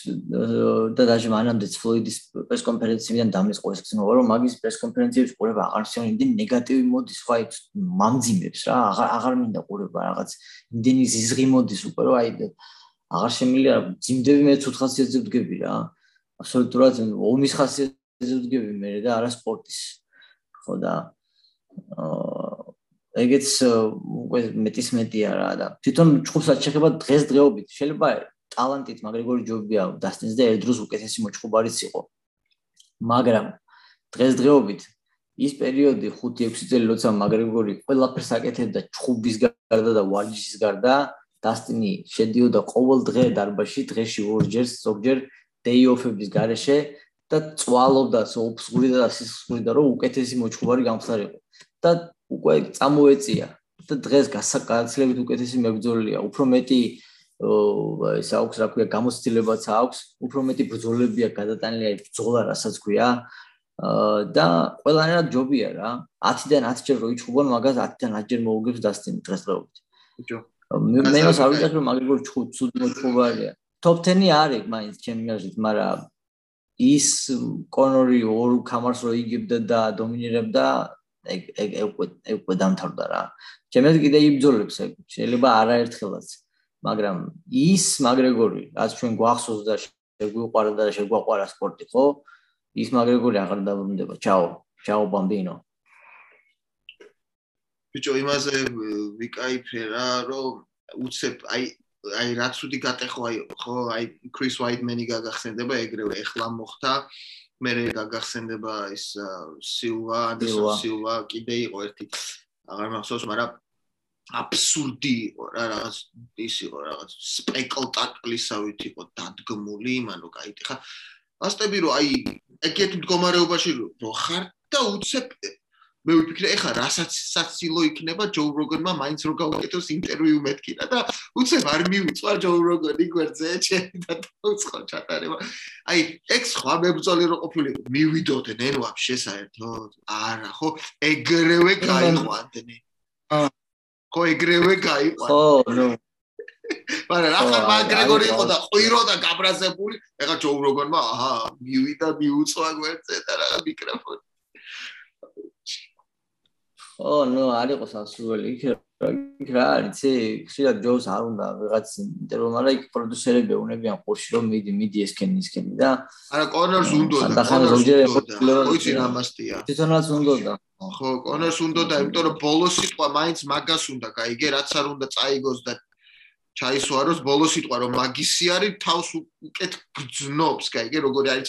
და დაჟე მანამდე ფლოიდის პრეს კონფერენციიდან დამიწყო ეს ცნობა რომ მაგის პრეს კონფერენციების ყურება აღარ შეიძლება იმდენი ნეგატივი მოდის ხო აი მამძიმებს რა აღარ აღარ მინდა ყურება რაღაც იმდენი ზიზღი მოდის უკვე რომ აი აღარ შემილია ძიმდები მე ცუთ ხასიათზე ვდგები რა. აბსოლუტურად ომის ხასიათზე ვდგები მე და არა სპორტის ხო და ეგეც უკვე მეტის მეტია რა და თვითონ ჩხუბსაც შეხება დღეს დღეობით შეიძლება ტალანტით მაგრეგორი ჯობია დასტინს და ერთ დროს უკეთესი მოჭუბარიც იყო. მაგრამ დღესდღეობით ის პერიოდი 5-6 წელი როცა მაგრეგორი ყველაფერს აკეთებდა ჩხუბის გარდა და ვარჯიშის გარდა, დასტინი შედიოდა ყოველ დღე დარბაში, დღეში ორჯერ, ზოგჯერ დეი ოფების გარეშე და წვალობდა სოფსული და სისხლი და რომ უკეთესი მოჩხუბარი გამხდარიყო და უკვე წამოეწია და დღეს გასაკაცლებით უკეთესი მებრძოლია უფრო მეტი ეს აქვს რა ქვია გამოცდილებაც აქვს. უფრო მეტი ბრძოლებია გადატანილი აი ბრძოლა რასაც ქვია. და ყველანაირად ჯობია რა. 10-დან 10 ჯერ რო იჩხუბონ მაგას 10-დან 10 ჯერ მოუგებს დასტინი დღესდღეობით ბიჭო. მე მას არ ვიცი რომ მაგრიგორ ჩხუ ცუდ მოჩხუბარია top 10-ი არის მაინც ჩემი აზრით მაგრამ ის კონორი ორ კამარს რო იგებდა და დომინირებდა ეგ ეგ ეგ უკვე დამთავრდა რა. აზრით კიდე იბძოლებს ეგ. შეიძლება არაერთხელაც მაგრამ ის მაგრეგორი რაც ჩვენ გვახსოვს და შეგვიყვარდა და შეგვაყვარა სპორტი ხო ის მაგრეგორი აღარ დაბრუნდება. ჩაო. ჩაო ბამბინო. ბიჭო, იმაზე ვიკაიფე რა, რომ უცებ აი აი რაც უთი გატეხო აი ხო აი კრის ვაიტმენი გაგახსენდება ეგრევე ეხლა მოხდა მე გაგახსენდება ის სილვა ანდერსონ სილვა კიდე იყო ერთი აღარ მახსოვს მაგრამ აბსურდი იყო რა რაღაც ის იყო რაღაც სპექტაკლისავით იყო დადგმული იმანო кайტი ხა ასტები რომ აი ეგეთ მდგომარეობაში რომ ხარ და უცებ მე ვიფიქრე ეხლა რასაც საცილო იქნება ჯო როგენმა მაინც რო გავაკეთოს ინტერვიუ მეთქირა და უცებ არ მივიწვა ჯო როგენი გვერდზე ჩემი და დაუწყო ჩატარება. აი ეგ სხვა მებრძოლი რო ყოფილიყო მივიდოდნენ ვაფშე საერთოდ. არა ხო ეგრევე გაიყვანდნენ. აა ხო ეგრევე გაიყვანდნენ ხო ნუ. მაგრამ ახლა მაგრეგორი იყო და ყვირო და გაბრაზებული. ეხა ჯო როგონმა აჰა მივიდა მიუწვა გვერდზე და რა მიკროფონი. ო ნუ არ იყო სასურველი იქ იქ რა იცი ხშირად ჯოს არ უნდა ვიღაც ინტერვიუ მაგრამ იქ პროდიუსერები უნებიან ყურში რომ მიდი მიდი ესკენი ესკენი და არა კონორს უნდა და კონორს უნდა ვიცი რა მასტია თვითონაც უნდა და ხო კონორს უნდა და იმიტომ რომ ბოლოს სიტყვა მაინც მაგას უნდა გაიგე რაც არ უნდა წაიგოს და ჩაისვაროს ბოლო სიტყვა რომ მაგისი არის თავს უკეთ გძნობს, კაიგე, როგორი არის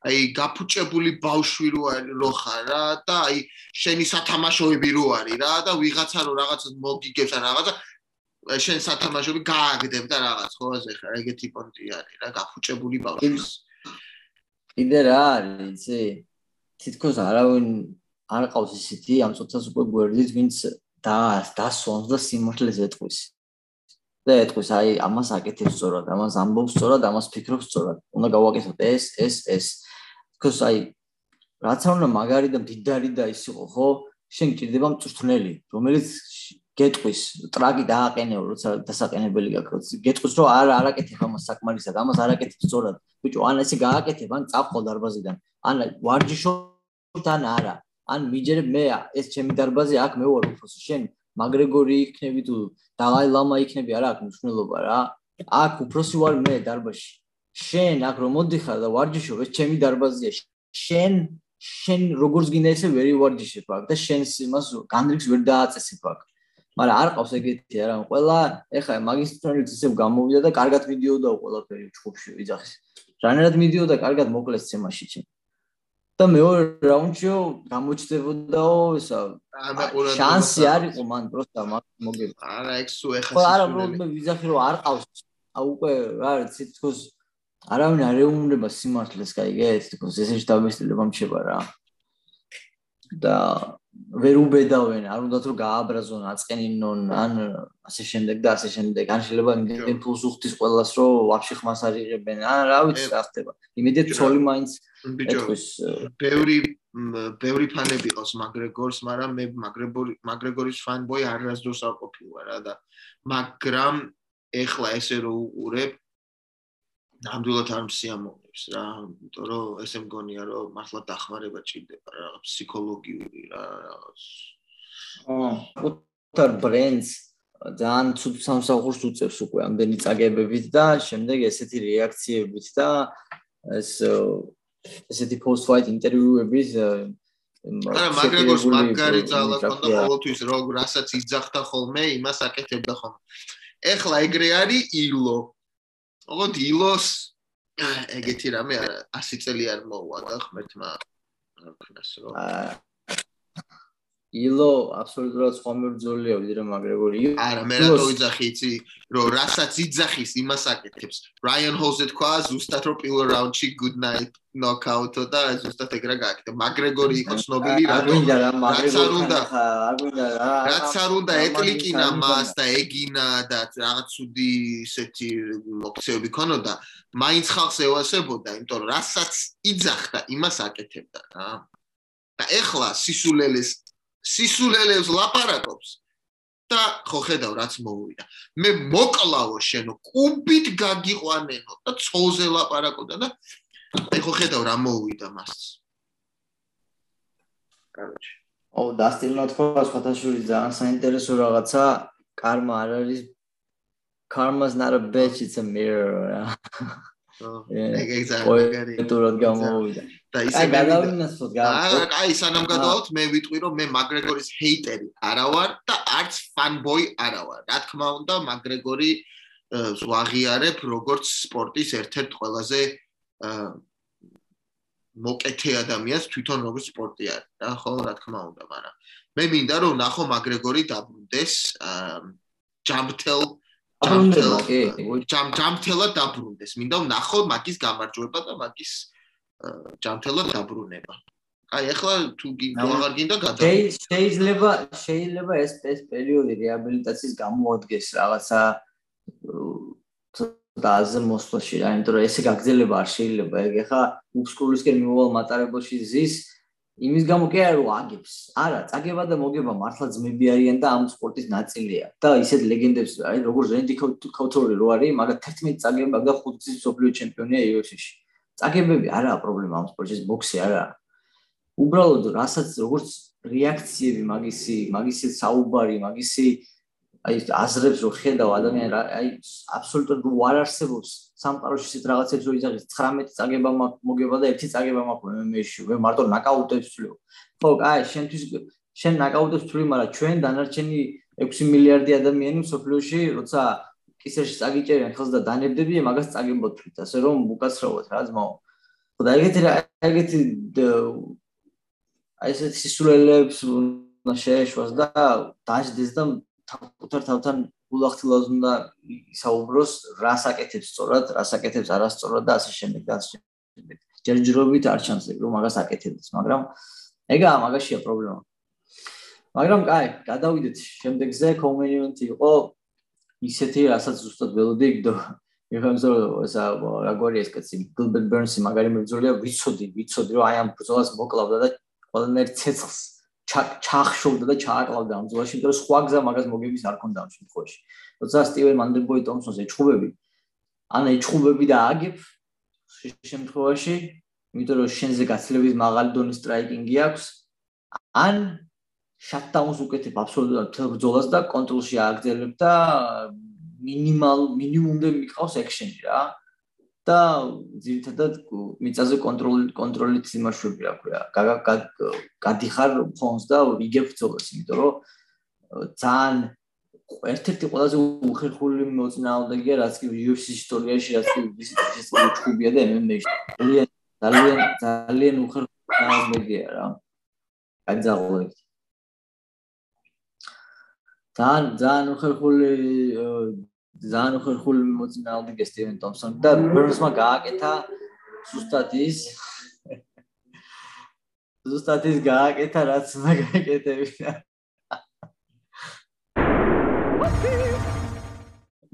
აი გაფუჭებული ბავშვი რო არის რო ხარ რა და აი შენი სათამაშოები რო არის რა და ვიღაცა რო რაღაც მოგიგებს ან რაღაცა შენ სათამაშოები გააგდებ და რაღაც ხო ასე ხარ ეგეთი პონტი არის რა გაფუჭებული ბავშვი კიდე რა არის იცი? თითქოს არავინ არ ყავს ისეთი ამ წუთას უკვე გვერდით ვინც და დასვანს და სიმართლეს ეტყვის და ეთქვის აი ამას აკეთებს სწორად, ამას ამბობს სწორად, ამას ფიქრობს სწორად. უნდა გავაკეთოთ ეს, ეს, ეს. თქოს აი რაც არ უნდა მაგარი და დიდარი და ის იყო, ხო? შენ გჭირდება მწვრთნელი, რომელიც გეტყვის, ტრაკი დააყენეო, როცა დასაყენებელი გაქვს. გეტყვის, რომ არ არაკეთებ ამას საკმარისად, ამას არაკეთებ სწორად. ბიჭო, ან ესე გააკეთებ, ან წაფყო დარბაზიდან. ან ვარჯიშობ თან არა. ან მიჯერებ მე ეს ჩემი დარბაზი აქ მე ვარ უფროსი, შენ მაგრეგორი იქნები თუ დალაი ლამა იქნები არა აქვს მნიშვნელობა რა. აქ უფროსი ვარ მე დარბაში შენ აქ რომ მოდიხარ და ვარჯიშობ ეს ჩემი დარბაზია. შენ შენ როგორც გინდა ესე ვერი ვარჯიშებ აქ და შენს იმას განრიგს ვერ დააწესებ აქ. მაგრამ არ ყავს ეგეთი არა ყველა ეხა მაგისტრალით ისე გამოვიდა და კარგად მიდიოდა ყველაფერი ჩხუბში ვიძახის. რანერად მიდიოდა კარგად მოკლეს ცემაში ჩემ და მეორე რაუნდშიო გამოჩდებოდაო ესა შანსი არ იყო მან პროსტა მაგ მოგება. არა ექსუ ეხა ხო არა უბრალოდ მე ვიზახი რომ არ ყავს. ა უკვე რა ვიცი თქოს არავინ არ ეუბნება სიმართლეს გაიგე ეს თქოს ესე შთამბეჭდილებამ შევა რა. და ვერ უბედავენ, არ უნდათ რომ გააბრაზონ, აწყენინონ, ან ასე შემდეგ და ასე შემდეგ. ან შეიძლება იმდენ ფულს უხდის ყველას რომ ვაფშე ხმას არ იღებენ. ან რა ვიცი, რა ხდება. იმედია ცოლი მაინც ეთქვის. ბევრი ბევრი ფანები ყავს მაგრეგორს, მაგრამ მე მაგრეგორი მაგრეგორის ფანბოი არასდროს არ ყოფილა რა და მაგრამ ეხლა ესე რომ უყურებ ნამდვილად არ მსიამოვნებს რა, იმიტომ რომ ესე მგონია რომ მართლა დახმარება ჭირდება რა, ფსიქოლოგიური რა, აა, უտარ ბრენდს ძალიან ცუდ სამსახურს უწევს უკვე ამდენი წაგებებით და შემდეგ ესეთი რეაქციებით და ეს ესეთი post fight ინტერვიუების არა მაგრეგორს მაგარი ძალა ქონდა ყოველთვის როგორ რასაც იძახდა ხოლმე იმას აკეთებდა ხოლმე. ეხლა ეგრე არის ილო ოღონდ ილოს ეგეთი რამე არა 100 წელი არ მოვა და ხმერთმა რა ქნას რომ ილო აბსოლუტურად სხვა მებრძოლია ვიდრე მაგრეგორი. არა, მე რატო ვიძახი იცი, რომ რასაც იძახის, იმას აკეთებს. Ryan Hose თქვა ზუსტად რომ პირველ რაუნდში good night knockout-ო და ზუსტად ეგრა გააკეთა. მაგრეგორი იყო ცნობილი რატო? რაც არ უნდა, არ უნდა რა. რაც არ უნდა ეტლიკინა მას და ეგინა და რაღაც ცუდი ისეთი მოქცევები ქონოდა, მაინც ხალხს ევასებოდა, იმიტომ რომ რასაც იძახდა, იმას აკეთებდა რა. და ეხლა სისულელეს სისულელებს ლაპარაკობს და ხო ხედავ რაც მოუვიდა. მე მოკლავო შენო, კუბით გაგიყვანენო და ცოლზე ლაპარაკობდა და აი ხო ხედავ რა მოუვიდა მას. კაროჩი. ო დასტილნა თქვა სხვათაშორის ძალიან საინტერესო რაღაცა, კარმა არ არის karma's not a bitch it's a mirror. მაგარი. პოეტურად გამოვიდა. და ისე გადავინასოთ აა აი სანამ გადავთ მე ვიტყვი რომ მე მაგრეგორის ჰეიტერი არა ვარ და არც ფანბოი არა ვარ. რა თქმა უნდა მაგრეგორი ზვაღიარებ როგორც სპორტის ერთ-ერთ ყველაზე მოკეთე ადამიანს თვითონ როგორც სპორტი არის. რა ხო რა თქმა უნდა მაგრამ მე მინდა რომ ნახო მაგრეგორი დაბრუნდეს ჯამპთელ ჯამპთელ ჯამპთელად დაბრუნდეს. მინდა რომ ნახო მაგის გამარჯვება და მაგის ჯანმრთელად დაბრუნება. აი ახლა თუ აღარ გინდა გადა შეიძლება შეიძლება ეს ეს პერიოდი რეაბილიტაციის გამოადგეს რაღაცა დააზე მოსვლაში რა იმიტომ რომ ესე გაგზელება არ შეიძლება. ეგ ახლა უბსკულისკენ მივალ მატარებელში ზის იმის გამო კი არა რომ აგებს არა წაგება და მოგება მართლა ძმები არიან და ამ სპორტის ნაწილია. და ისეთ ლეგენდებს აი როგორ რენდი კაუთორი რო არის მაგრამ 11 წაგება და 5 წლის სოფლიო ჩემპიონია UFC-ში წაგებები არაა პრობლემა ამ სპორტში, ბოქსი არა. უბრალოდ რასაც როგორც რეაქციები მაგისი, მაგისი საუბარი, მაგისი აი აზრებს რო ხედავ ადამიანი აი აბსოლუტურად არ არსებობს სამყაროში ისეთ რაღაცებს რო იზაღის 19 წაგება მოგება და ერთი წაგება მაქვს მე-მეში, მე მარტო ნაკაუტებს ვთვლი. ხო, აი შენთვის შენ ნაკაუტებს ვთვლი, მაგრამ ჩვენ დანარჩენი 6 მილიარდი ადამიანი სოფლიოში, როცა კისერში წაგიჭერენ ხელს და დანებდებიან მაგას წაგებოთვით ასე რომ უკაცრავოთ რა ძმაო და ეგეთი ეგეთი აი ეს სისულელებს უნდა შეეშვას და დაждდეს და თავთან თავთან ულახtildeლს უნდა ისაუბროს რას აკეთებს სწორად რას აკეთებს არასწორად და ასე შემდეგ და ასე შემდეგ. ჯერჯერობით არ ჩანს რომ მაგას აკეთებს მაგრამ ეგაა მაგაშია პრობლემა. მაგრამ კაი გადავიდეთ. შემდეგზე კომუნიკაცია იყო. ისეთი რასაც ზუსტად ველოდი გდო. მიხამზო ესა რაგვარი ეს კაცი? გილბერტ ბერნსი მაგარი მებრძოლია. ვიცოდი ვიცოდი რომ აი ამ ბრძოლას მოკლავდა და ყველანაირ ცეცხლს ჩახშობდა და ჩააკლავდა ამ ბრძოლაში იმიტომ რომ სხვა გზა მაგას მოგების არ ქონდა ამ შემთხვევაში. როცა სტივენ მანდერბოი ტომსონს ეჩხუბები ან ეჩხუბები და აგებ შემთხვევაში იმიტომ რომ შენზე გაცლების მაღალი დონის სტრაიკინგი აქვს ან შატდაუნს უკეთებ აბსოლუტურად თელ ბრძოლას და კონტროლში ააგზელებ და მინიმალ მინიმუმდე მიყავს ექშენი რა და ძირითადად მიწაზე კონტროლ კონტროლით იმაშვები რა. ქვია გადიხარ ფონს და იგებ ბრძოლას იმიტომ რომ ძალიან ერთ-ერთი ყველაზე უხერხული მოწინააღმდეგეა რაც კი UFC ისტორიაში რაც კი ის ჩხუბია და MMA-ში. ძალიან ძალიან ძალიან უხერხული მოწინააღმდეგეა რა გაძაღლებით ძალიან ძალიან უხერხული ძალიან უხერხული მოწინააღმდეგე სტივენ ტომსონი და ბერნსმა გააკეთა ზუსტად ის ზუსტად ის გააკეთა რაც მაგაკეთებინა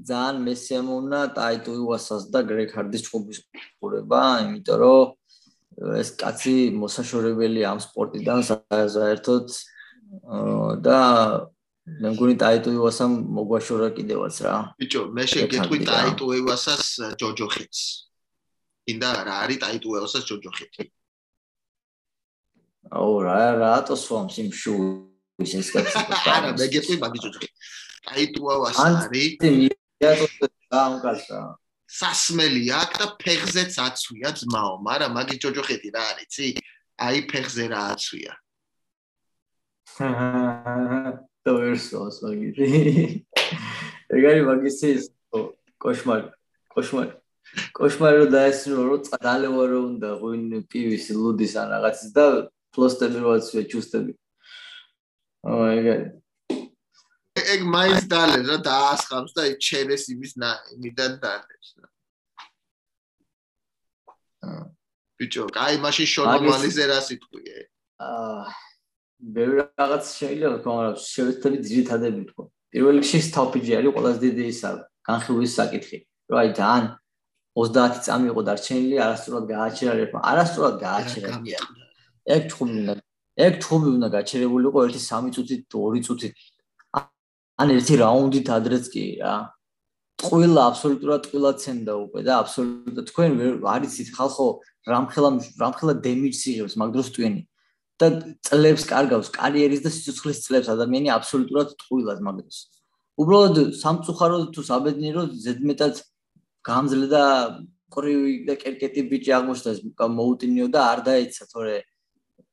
ძალიან მესიამონა ტაიტუ უასას და გრეგ ჰარდის ჩხუბის ყურება, იმიტომ რომ ეს კაცი მოსაშორებელი ამ სპორტიდან საერთოდ და მე მგონი ტაიტო ივასამ მოგვაშორა კიდევაც რა. ბიჭო, მე შეგეთქვი ტაიტო ივასას ჯოჯოხეთს. ინდა რა არის ტაიტო ივასას ჯოჯოხეთი? აუ რა რატო სვამს იმ შუ ის ეს კაცი? არა, მე გეტყვი მაგის ჯოჯოხეთი. ტაიტო ივასა არის. ანტი გაამკაცრა. სასმელი აქ და ფეხზეც აცვია ძმაო, მაგრამ მაგის ჯოჯოხეთი რა არის, ცი? აი ფეხზე რა აცვია. და ვერსოს მაგითი. ეგარი მაგისი კოშმარი. კოშმარი. კოშმარი რომ დაესწრო რომ წადალევა რომ უნდა ღვინ პივის ლუდის ან რაღაცის და ფლოსტები რო აცვია ჩუსტები. ო ეგ ეგ მაინც დალეს რა დაასხამს და ჩერეს იმის იმიდან დალეს რა ბიჭო, კაი, მაშინ შონომალიზე რა სიტყვიე? აა ბევრი რაღაც შეიძლება თქო, მაგრამ შევეცდები ძირითადები თქო. პირველ რიგში სტოპიჯი არის ყველაზე დიდი ისა განხილვის საკითხი. რა აი თან 30 წამი იყო დარჩენილი, არასწორად გააჩერა რეფა, არასწორად გააჩერა. ეგ ჩხუბი უნდა ეგ ჩხუბი უნდა გაჩერებულიყო 1-3 წუთით, 2 წუთით. ან ერთი რაუნდით ადრეც კი რა. ტყვილა აბსოლუტურად ტყვილა ცენდა უკვე და აბსოლუტურად თქვენ არიცით ხალხო რამხელა რამხელა დემიჯს იღებს მაგ დროს ტვენი და წლებს კარგავს კარიერის და სიცოცხლის წლებს ადამიანი აბსოლუტურად ტყვილად მაგ დროს უბრალოდ სამწუხარო თუ საბედნიერო ზედმეტად გამძლე და ყრივი და კერკეტი ბიჭი აღმოჩნდა მოუტინიო და არ დაეცა თორე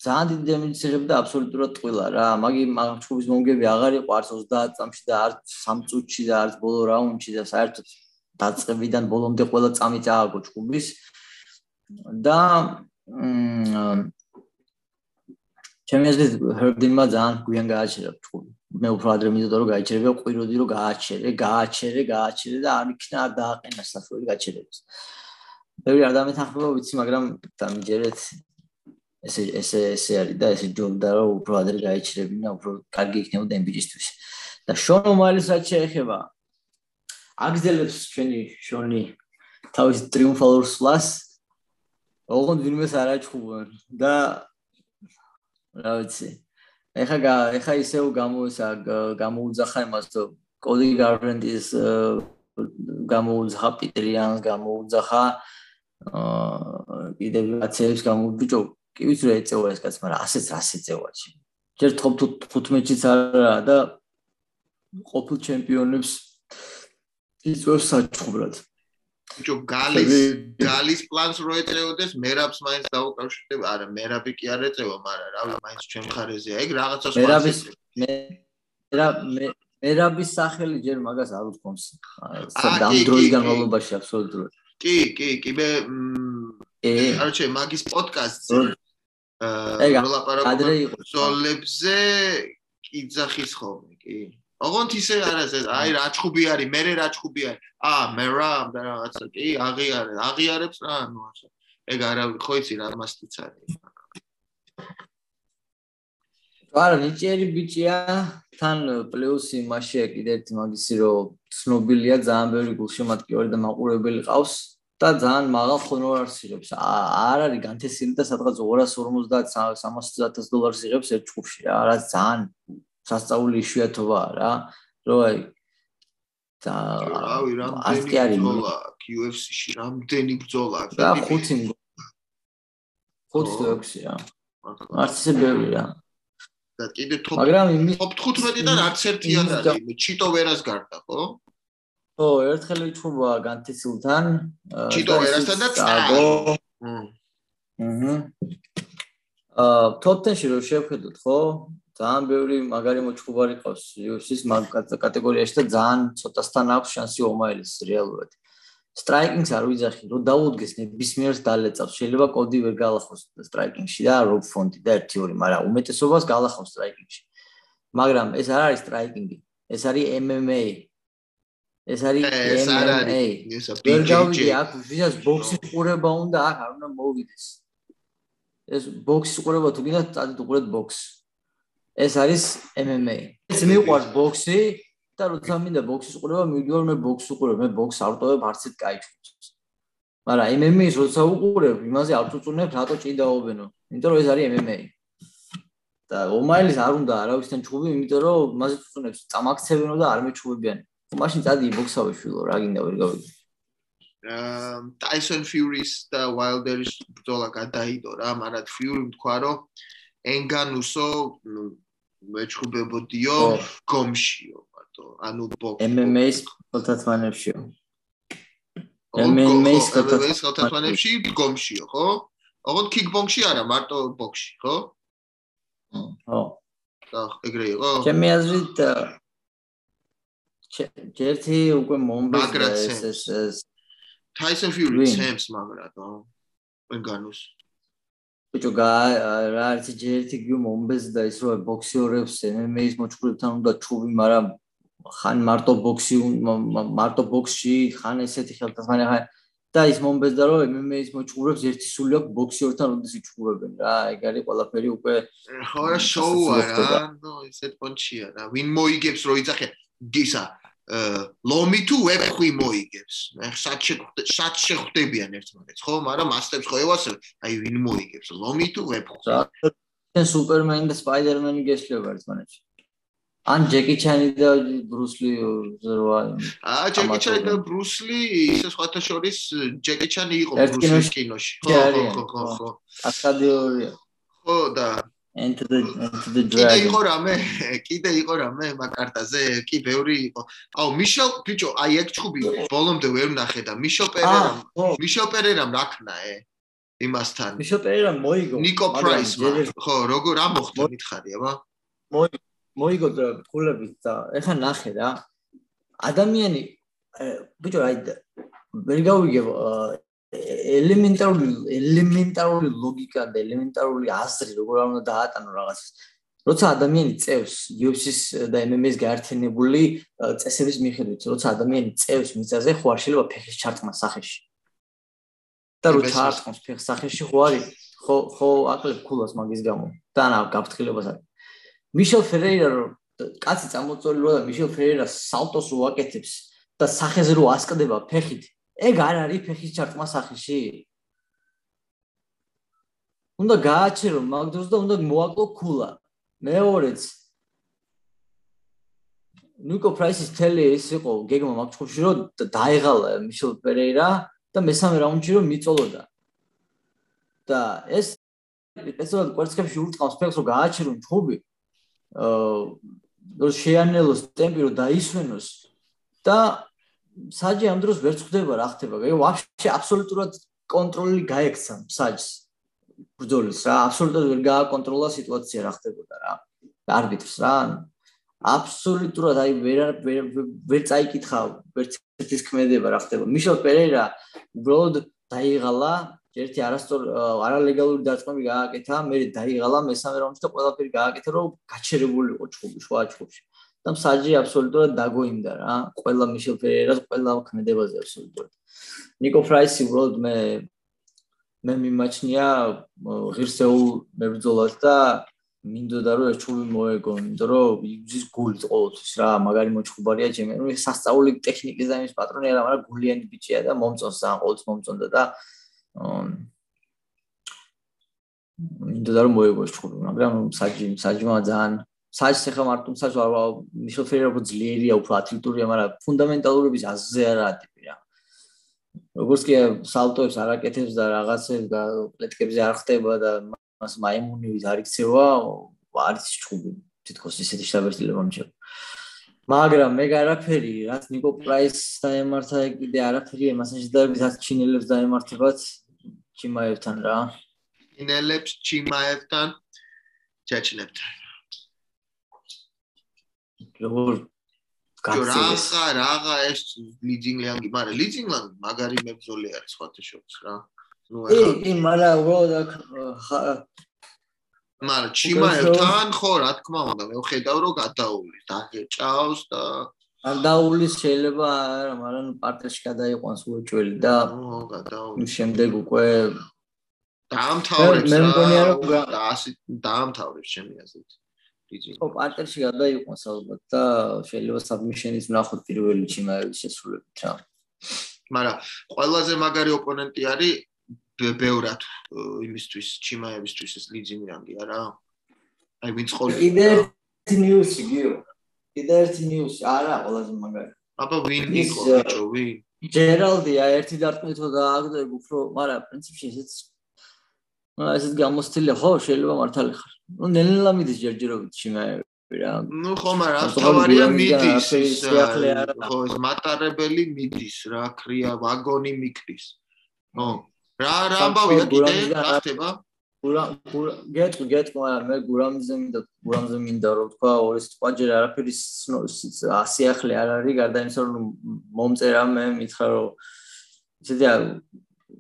ძალიან დიდი დემიჯს იღებდა აბსოლუტურად ტყვილა რა. მაგი მაგ ჩხუბის მომგები აღარ იყო არც 30 წამში და არც 3 წუთში და არც ბოლო რაუნდში და საერთოდ დაწყებიდან ბოლომდე ყველა წამი წააგო ჩხუბის. და ჩემი აზრით ჰერდინმა ძალიან გვიან გააჩერა ჩხუბი მე უფრო ადრე მინდოდა რომ გაიჩერებია ყვიროდი რომ გააჩერე გააჩერე გააჩერე და არ იქნა არ დააყენა საფრთხე გაჩერებას. ბევრი არ დამეთანხმება ვიცი მაგრამ დამიჯერეთ ესე ესე ესე არის და ესე ჯობდა რომ უფრო ადრე გაიჩერებინა უფრო კარგი იქნებოდა MBG-ისთვის. და შონო მალისაც შეეხება. აგზელებს ჩვენი შონი თავის ტრიუმფალურ სლას ოღონდ ვინმეს არ აჩხუბან და რა ვიცი. ეხა ეხა ისევ გამოისა გამოუძახა იმას კოდი გარდენდის გამოუძახა პიტრიანს გამოუძახა აა კიდევ რაცებს გამოვიჭო. კი ვიცი რა ეწევა ეს კაც მაგრამ ასეც ასე წევაჩი ჯერ top 15-იც არა და ყოფილ ჩემპიონებს იწვევს საჩუბრად ბიჭო გალის გალის პლანს რო ეწეოდეს მერაბს მაინც დაუკავშირდება არა მერაბი კი არ ეწევა მაგრამ რავი მაინც ჩვენ ხარეზეა. ეგ რაღაცას მერაბის მერაბის სახელი ჯერ მაგას არ უთქვამს სამ დროის განმავლობაში აბსოლუტურად. კი კი კი მე არჩე მაგის პოდკასტზე აა როლაპარაკობ ზოლებზე კიძახის ხოლმე კი ოღონდ ისე არა ეს აი რაჭხუბი არის მე რაჭხუბი არის აა მე რა და რაღაცა კი აღიარე აღიარებს რა ნუ ასე ეგ არა ხო იცი რა მასტიც არის არა ნიჭიერი ბიჭია თან პლუსი მასშია კიდე ერთი მაგისი რომ ცნობილია ძალიან ბევრი გულშემატკივარი და მაყურებელი ყავს და ძალიან მაღალ ხონორარს იღებს. არ არის განთესილი და სადღაც 250-300 დოლარს იღებს ერთ ჯგუფში რა. რა ძალიან სასწაული იშვიათობაა რა. რო აი და რავი რამდენი ბრძოლა UFC-ში რამდენი ბრძოლა და ხუთი ხუთი ექვსი რა. არც ისე ბევრი რა. და კიდე თოპ მაგრამ იმის თოპ 15-დან არც ერთი არ არის. ჩიტო ვერას გარდა, ხო? ო, ერთხელ ვიჩხუბა განთისულთან. ჩიტო ვერასთან და წაგო. აჰა. აა, თოპ-10-ში რო შევხედოთ, ხო? ძალიან ბევრი მაგარი მოჩხუბარი ყავს UFC-ის მაგ კატეგორიაში და ძალიან ცოტასთან აქვს შანსი ომაილის რეალურად. სტრაიკინგს არ ვიძახი, რომ დაუდგეს ნებისმიერს დალეწავს. შეიძლება კოდი ვერ გალახოს სტრაიკინგში და რობ ფონტი და 1-2, მაგრამ უმეტესობას გალახავს სტრაიკინგში. მაგრამ ეს არ არის სტრაიკინგი, ეს არის MMA. ეს არის MMA. ვერ გავიდი აქ, ვისაც ბოქსის ყურება უნდა, აქ არ უნდა მოვიდეს. ეს ბოქსის ყურება თუ გინდა, წადით უყურეთ ბოქსს. ეს არის MMA. ეს მიყვარს ბოქსი და როცა მინდა ბოქსის ყურება, მივიდივარ მე ბოქსს უყურებ, მე ბოქს არ ვტოვებ არც ერთ кайფს. მაგრამ MMA-ს როცა უყურებ, იმაზე არ წუწუნებ რატო ჭიდაობენო, იმიტომ რომ ეს არის MMA. და ომაილის არ უნდა არავისთან ჩუბი, იმიტომ რომ მასე წუწუნებს წამაქცევენო და არ მეჩუბებიან. მაშინ წადი ბოქსავე შვილო, რა გინდა ვერ გავიგე. აა ტაისონ ფიურის და ვალდერის ბრძოლა გადაიდო რა, მაგრამ ფიური თქვა რომ ენგანუსო მეჩხუბებოდიო გომშიო მარტო ანუ ბოქს MMA-ს ხოთათმანებშიო MMA-ს ხოთათმანებში გომშიო ხო? ოღონდ კიკბოქსში არა მარტო ბოქსში ხო? ხო. და ეგრე იყო? ჩემი აზრით ჯერთი უკვე მომბეს ეს ეს Tyson Fury ჩემს მაგრა ხო? Ბიჭო რა არის ჯერ ერთი გიო მომბეს და ის რო ბოქსიორებს MMA-ის მოჭრებთან უნდა ჩუბი, მაგრამ ხან მარტო ბოქსი მარტო ბოქსში ხან ესეთი ხელთაღანი ხან და ის მომბეს და რომ MMA-ის მოჭრებს ერთი სული აქვს ბოქსიორთან როდის იჭრებენ რა ეგ არის ყველაფერი უკვე ხო რა შოუა რა ნო ესეთ პონჩია რა ვინ მოიგებს რო იცახე გისა ლომი თუ ვებხვი მოიგებს. მე სად სად შეხვდებიან ერთმანეთს? ხო მაგრამ მასტებს ხო ევასებ აი ვინ მოიგებს? ლომი თუ ვებხვი რა? სუპერმენი და სპაიდერმენი გესლება ერთმანეთში ან ჯეკი ჩანი და ბრუსლი ზრვა აა ჯეკი ჩანი და ბრუსლი ისე სხვათა შორის ჯეკი ჩანი იყო ბრუსლის კინოში ხო ხო ხო ხო აკადემია ხო და into the into the dragon. კიდე იყო რამე კიდე იყო რამე მაკარტაზე კი ბევრი იყო. აუ მიშელ ბიჭო აი ეგ ჩხუბი ბოლომდე ვერ ნახე და მიშელ პერერამ მიშელ პერერამ რაქნა ე იმასთან. მიშელ პერერამ მოიგო. ნიკო პრაის ხო როგორ რა მოხდა მითხარი აბა მოიგო მოიგო ფულებით და ეხა ნახე რა. ადამიანი ბიჭო აი ვერ გავიგე ელემენტარული ელემენტარული ლოგიკა და ელემენტარული აზრი როგორ უნდა დაატანო რაღაცას. როცა ადამიანი წევს UFC-ს და MMA-ს გაერთიანებული წესების მიხედვით როცა ადამიანი წევს მიწაზე ხო არ შეიძლება ფეხის ჩარტყმა სახეში. და რო ჩარტყმს ფეხის სახეში ხო არის ხო ხო აკლებ ქულას მაგის გამო. და ნა გაფრთხილებას არის. მიშელ ფერეირა რო კაცი წამოწოლი რო და მიშელ ფერეირა სალტოს უაკეთებს და სახეზე რო ასკდება ფეხით ეგ არ არის ფეხის ჩარტყმა სახეში უნდა გააჩერო მაგდროს და უნდა მოაკლო ქულა. მეორეც. ნიკო პრაისის თელი ის იყო გეგმა მაგჩხუბში რომ დაიღალა მიშელ ფერეირა და მესამე რაუნდში რომ მიწოლოდა. და ეს ესეულად კვერცხებში ურტყავს ფეხს რომ გააჩერო ჩხუბი აა შეანელოს ტემპი რომ დაისვენოს და საჯი ამ დროს ვერ ხვდება რა ხდება. აი ვაფშე აბსოლუტურად კონტროლი გაექცა საჯს. ბრძოლის რა, აბსოლუტურად ვერ გააკონტროლა სიტუაცია რა ხდებოდა რა. არბიტრს რა. აბსოლუტურად აი ვერ ვერ წაიკითხა ვერც ერთის ქმედება რა ხდება. მიშელ პერეირა უბრალოდ დაიღალა ერთი არასწორ არალეგალური დაწყები გააკეთა, მე დაიღალა მესამე რაუნდში და ყველაფერი გააკეთა, რომ გაჩერებული იყო ჩხუბი, სხვა ჩხუბში. და მსაჯი აბსოლუტურად დაგოინდა რა, ყველა მიშელ ფერერას, ყველა ქმედებაზე აბსოლუტურად. ნიკო ფრაისი უბრალოდ მე მე მიმაჩნია ღირსეულ მებრძოლად და მინდოდა რომ ეს ჩხუბი მოეგო, იმიტომ რომ იგზის გული ყოველთვის რა, მაგარი მოჩხუბარია ჩემი. ნუ სასწაული ტექნიკის და იმის პატრონი არა, მაგრამ გულიანი ბიჭია და მომწონს და ყოველთვის მომწონდა და მინდოდა რომ მოეგოს ჩხუბი, მაგრამ საჯი საჯმა ძალიან საჯს ახლა მარტო საჯს მიშელ ფერეირა უფრო ძლიერია, უფრო ათლეტურია, მაგრამ ფუნდამენტალურების აზზე არა ტიპი რა. როგორც კი სალტოებს არაკეთებს და რაღაცებს და პლეტკებზე არ ხდება და მას მაიმუნივით არ იქცევა, არის ჩხუბი. თითქოს ისეთი შაბერტილება მჭირდება. მაგრამ მე გარაფერი, რაც ნიკო პრაის დაემართა კიდე არაფერი მასაჟი და ვისაც ჩინელებს დაემართებათ ჩიმაევთან რა. ჩინელებს ჩიმაევთან ჩაჩნებთან. როგორ გაცილეს? რა რაღა ეს ლიჯინგლანგი, მაგრამ ლიჯინგლანგი მაგარი მებრძოლი არის სხვათა შორის რა. ნუ ახლა კი, მაგრამ უბრალოდ მაგრამ ჩიმაევთან ხო რა თქმა უნდა მე ვხედავ რომ გადაუვლის დაგეჭავს და არ დაუვლის შეიძლება არა მაგრამ პარტიაში გადაიყვანს უეჭველი და ო გადაუვლის შემდეგ უკვე დაამთავრებს მე მგონია რომ და ასე დაამთავრებს ჩემი აზრით ო პარტიაში გადაიყვანს ალბათ და შეიძლება საბმიშენის ნახოთ პირველი ჩიმაევის შესრულებით რა. მაგრამ ყველაზე მაგარი ოპონენტი არის ბევრად იმისთვის ჩიმაევისთვის ეს ლიძინგანგი არა აი ვინც ყოლი კიდე ერთი ნიუსი გიო. კიდე ერთი ნიუსი არა ყველაზე მაგარი. აბა ვინ იყო ბიჭო ვინ? ჯერალდია ერთი დარტყმითო დააგდებ უფრო მაგრამ პრინციპში ესეც ესეც გამოსtildeა ხო შეიძლება მართალი ხარ ნუ ნელა მიდის ჯერჯერობით ჩიმაევი რა ნუ ხო მაგრამ თავარია მიდის ხო ეს მატარებელი მიდის რა ქრია ვაგონი მიქრის ხო რა რა ამბავია კიდე რა ხდება გურა გურა გეტყვი გეტყვი მაგრამ მე გურამზე მინდა გურამზე მინდა რომ თქვა ორი სიტყვა ჯერ არაფერი ასიახლე არ არის გარდა იმისა რომ მომწერა მე მითხრა რომ ისეთი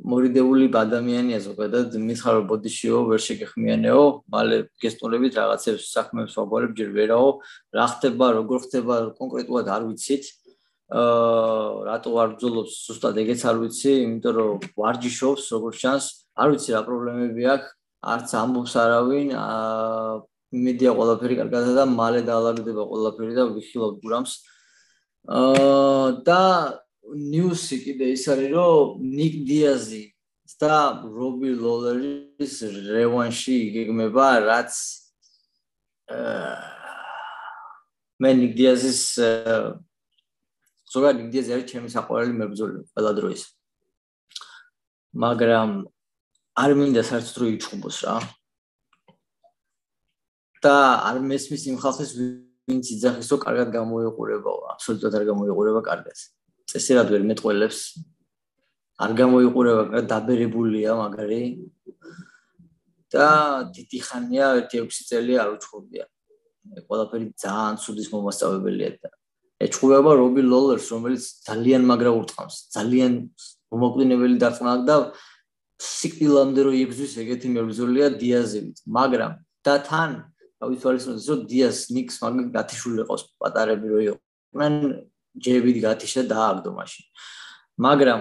მორიდებული ადამიანია ზოგადად მითხარო ბოდიშიო ვერ შეგეხმიანეო მალე გესტონებით რაღაცებს საქმეებს ვაგვარებ ჯერ ვერაო რა ხდება როგორ ხდება კონკრეტულად არ ვიცით. აა რატო არ ბძოლობს ზუსტად ეგეც არ ვიცი იმიტომ რომ ვარჯიშობს როგორც ჩანს. არ ვიცი რა პრობლემები აქვს არც ამბობს არავინ. აა იმედია ყველაფერი კარგადაა და მალე დაალაგდება ყველაფერი და ვიხილავ გურამს. აა და ნიუსი კიდე ის არის რომ ნიკ დიაზი და რობი ლოლერის რევანში იგეგმება რაც მე ნიკ დიაზის ზოგადად ნიკ დიაზი არის ჩემი საყვარელი მებრძოლი ყველა დროის. მაგრამ არ მინდა საერთოდ რო იჩხუბოს რა. და არ მესმის იმ ხალხის ვინც იძახის რომ კარგად გამოიყურებაო აბსოლუტურად არ გამოიყურება კარგად წესერად ვერ მეტყველებს. არ გამოიყურება დაბერებულია მაგარი. და დიდი ხანია 1-6 წელი არ უჩხუბია ყველაფერი ძალიან ცუდის მომასწავებელია და ეჩხუბება რობი ლოლერს რომელიც ძალიან მაგრა ურტყამს ძალიან მომაკვდინებელი დარწმუნა და სიკვდილამდე რო იბრძვის ეგეთი მებრძოლია დიაზევით მაგრამ და თან ავითვალისწინოთ რომ დიას ნიქს მაგ გათიშული ყავს პატარები რო იყვნენ ჯერებით გათიშა და დააგდო მაშინ. მაგრამ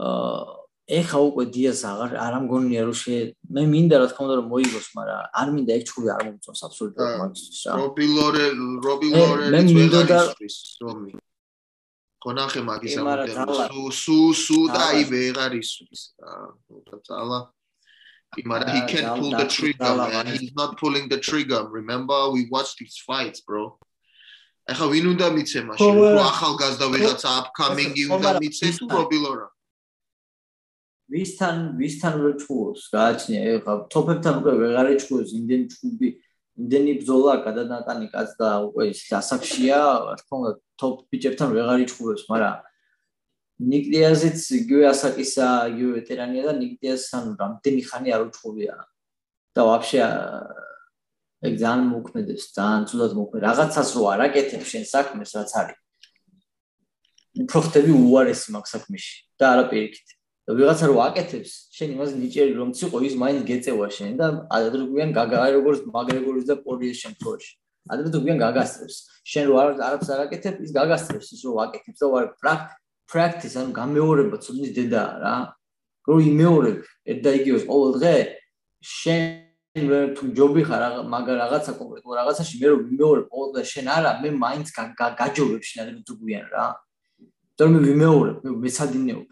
აა ეხა უკვე დიას აღარ არ ამგონია რომ შე მე მინდა რა თქმა უნდა რომ მოიგოს, მაგრამ არ მინდა ეგ ჩხუბი არ მომწონს აბსოლუტურად მაგისთვის რა. რობილორე რობილორე მე მინდა და რომი. კონახე მაგის ამბები. სუ სუ სუ და აი ვეღარ ისვის რა. უბრალოდ მაგრამ he can pull the trigger man he's not pulling the trigger remember we watched these fights bro ეხა ვინ უნდა მიცე მაშინ? რო ახალგაზრდა ვიღაცა upcoming-ი უნდა მიცე თუ რობილორა? ვისთან ვისთან ვერ ჩხუბობს? გააჩნია ეხა თოფებთან უკვე ვეღარ ეჩხუბებს იმდენი ჩხუბი, იმდენი ბრძოლა გადანატანი კაც და უკვე ის ასაკშია, რა თქმა უნდა თოფ ბიჭებთან ვეღარ ეჩხუბებს, მაგრამ ნიკლიაზიც იგივე ასაკისა, იგივე ვეტერანია და ნიკლიაზთან რამდენი ხანი არ უჩხუბია. და ვაფშე ეგ ძალიან მოქმედებს, ძალიან ცუდად მოქმედებს. რაღაცას რო არაკეთებ შენ საქმეს, რაც არის. უფრო ხდები უარესი მაგ საქმეში და არა პირიქით. და ვიღაცა რო აკეთებს, შენ იმას ნიჭიერი რომ ციყო, ის მაინც გეწევა შენ და ადრეგვიან გაგაი როგორც მაგრეგორის და პორიეს შემთხვევაში. ადრეგვიან გაგასწრებს. შენ რო არაფერს არაკეთებ, ის გაგასწრებს, ის რო აკეთებს და ვარ practice, ანუ გამეორება ცოდნის დედაა რა. რო იმეორებ, ერთ და იგივეს ყოველ დღე შენ თუ ჯობი ხარ მაგა რაღაცა კონკრეტულ რაღაცაში მე რომ ვიმეორებ ყოველდღე შენ არა მე მაინც გაჯობებ შენ ადრე თუ რა. იმიტომ რომ ვიმეორებ მე მეცადინეობ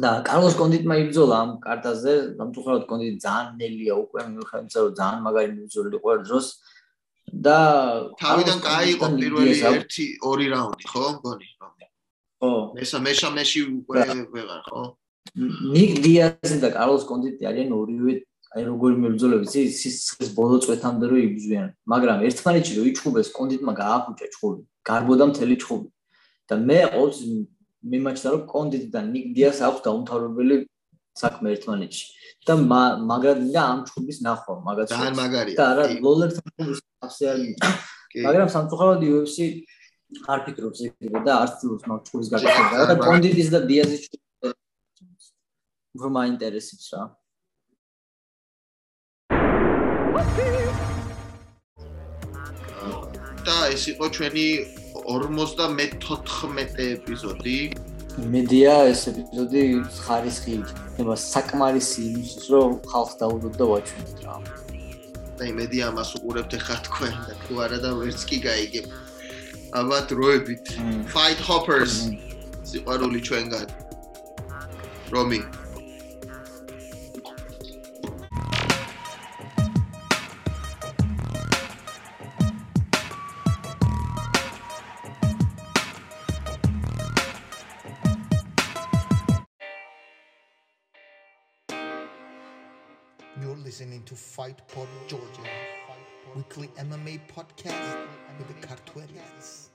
და კარლოს კონდიტმა იბრძოლა ამ კარტაზე გამწუხაროდ კონდიტი ძალიან ნელია უკვე მიუხედავად რომ ძალიან მაგარი მიბრძოლი ყოველ დროს. და თავიდან კაი იყო პირველი 1-2 რაუნდი ხო მგონი? ხო მესა მესამეში უკვე ვეღარ ხო? ნიკ დიაზი და კარლოს კონდიტი არიან ორივე აი როგორი მებრძოლები ის სიცხეს ბოლო წვეთამდე რო იბრძვიან. მაგრამ ერთმანეთში რო იჩხუბეს კონდიტმა გაახუჭა ჩხუბი. გარბოდა მთელი ჩხუბი. და მე ყოველთვის მიმაჩნდა რომ კონდიტ და ნიკ დიას აქვს დაუმთავრებელი საქმე ერთმანეთში. და მაგრამ მინდა ამ ჩხუბის ნახვა მაგაც ძალიან მაგარია. და არა ლოლერთან ჩხუბის აფსე არ მაგრამ სამწუხაროდ UFC არ ფიქრობს ეგრე და არც ცდილობს მაგ ჩხუბის გაკეთება. და კონდიტის და დიაზის ჩხუბი უფრო მაინტერესებს რა და ეს იყო ჩვენი 54 ეპიზოდი. მედია ეს ეპიზოდი ხარისხი იქნება საკმარისი იმისთვის, რომ ხალხს დაუდოთ და ვაჩვენოთ რა. და იმედი ამას უყურებთ ახლა თქვენ და თუ არა და ვერც კი გაიგებ. აბა დროებით. Fight Hoppers. სიყვარული ჩვენგან. რომი to Fight Pod Georgia, weekly MMA podcast with the Cartuelians.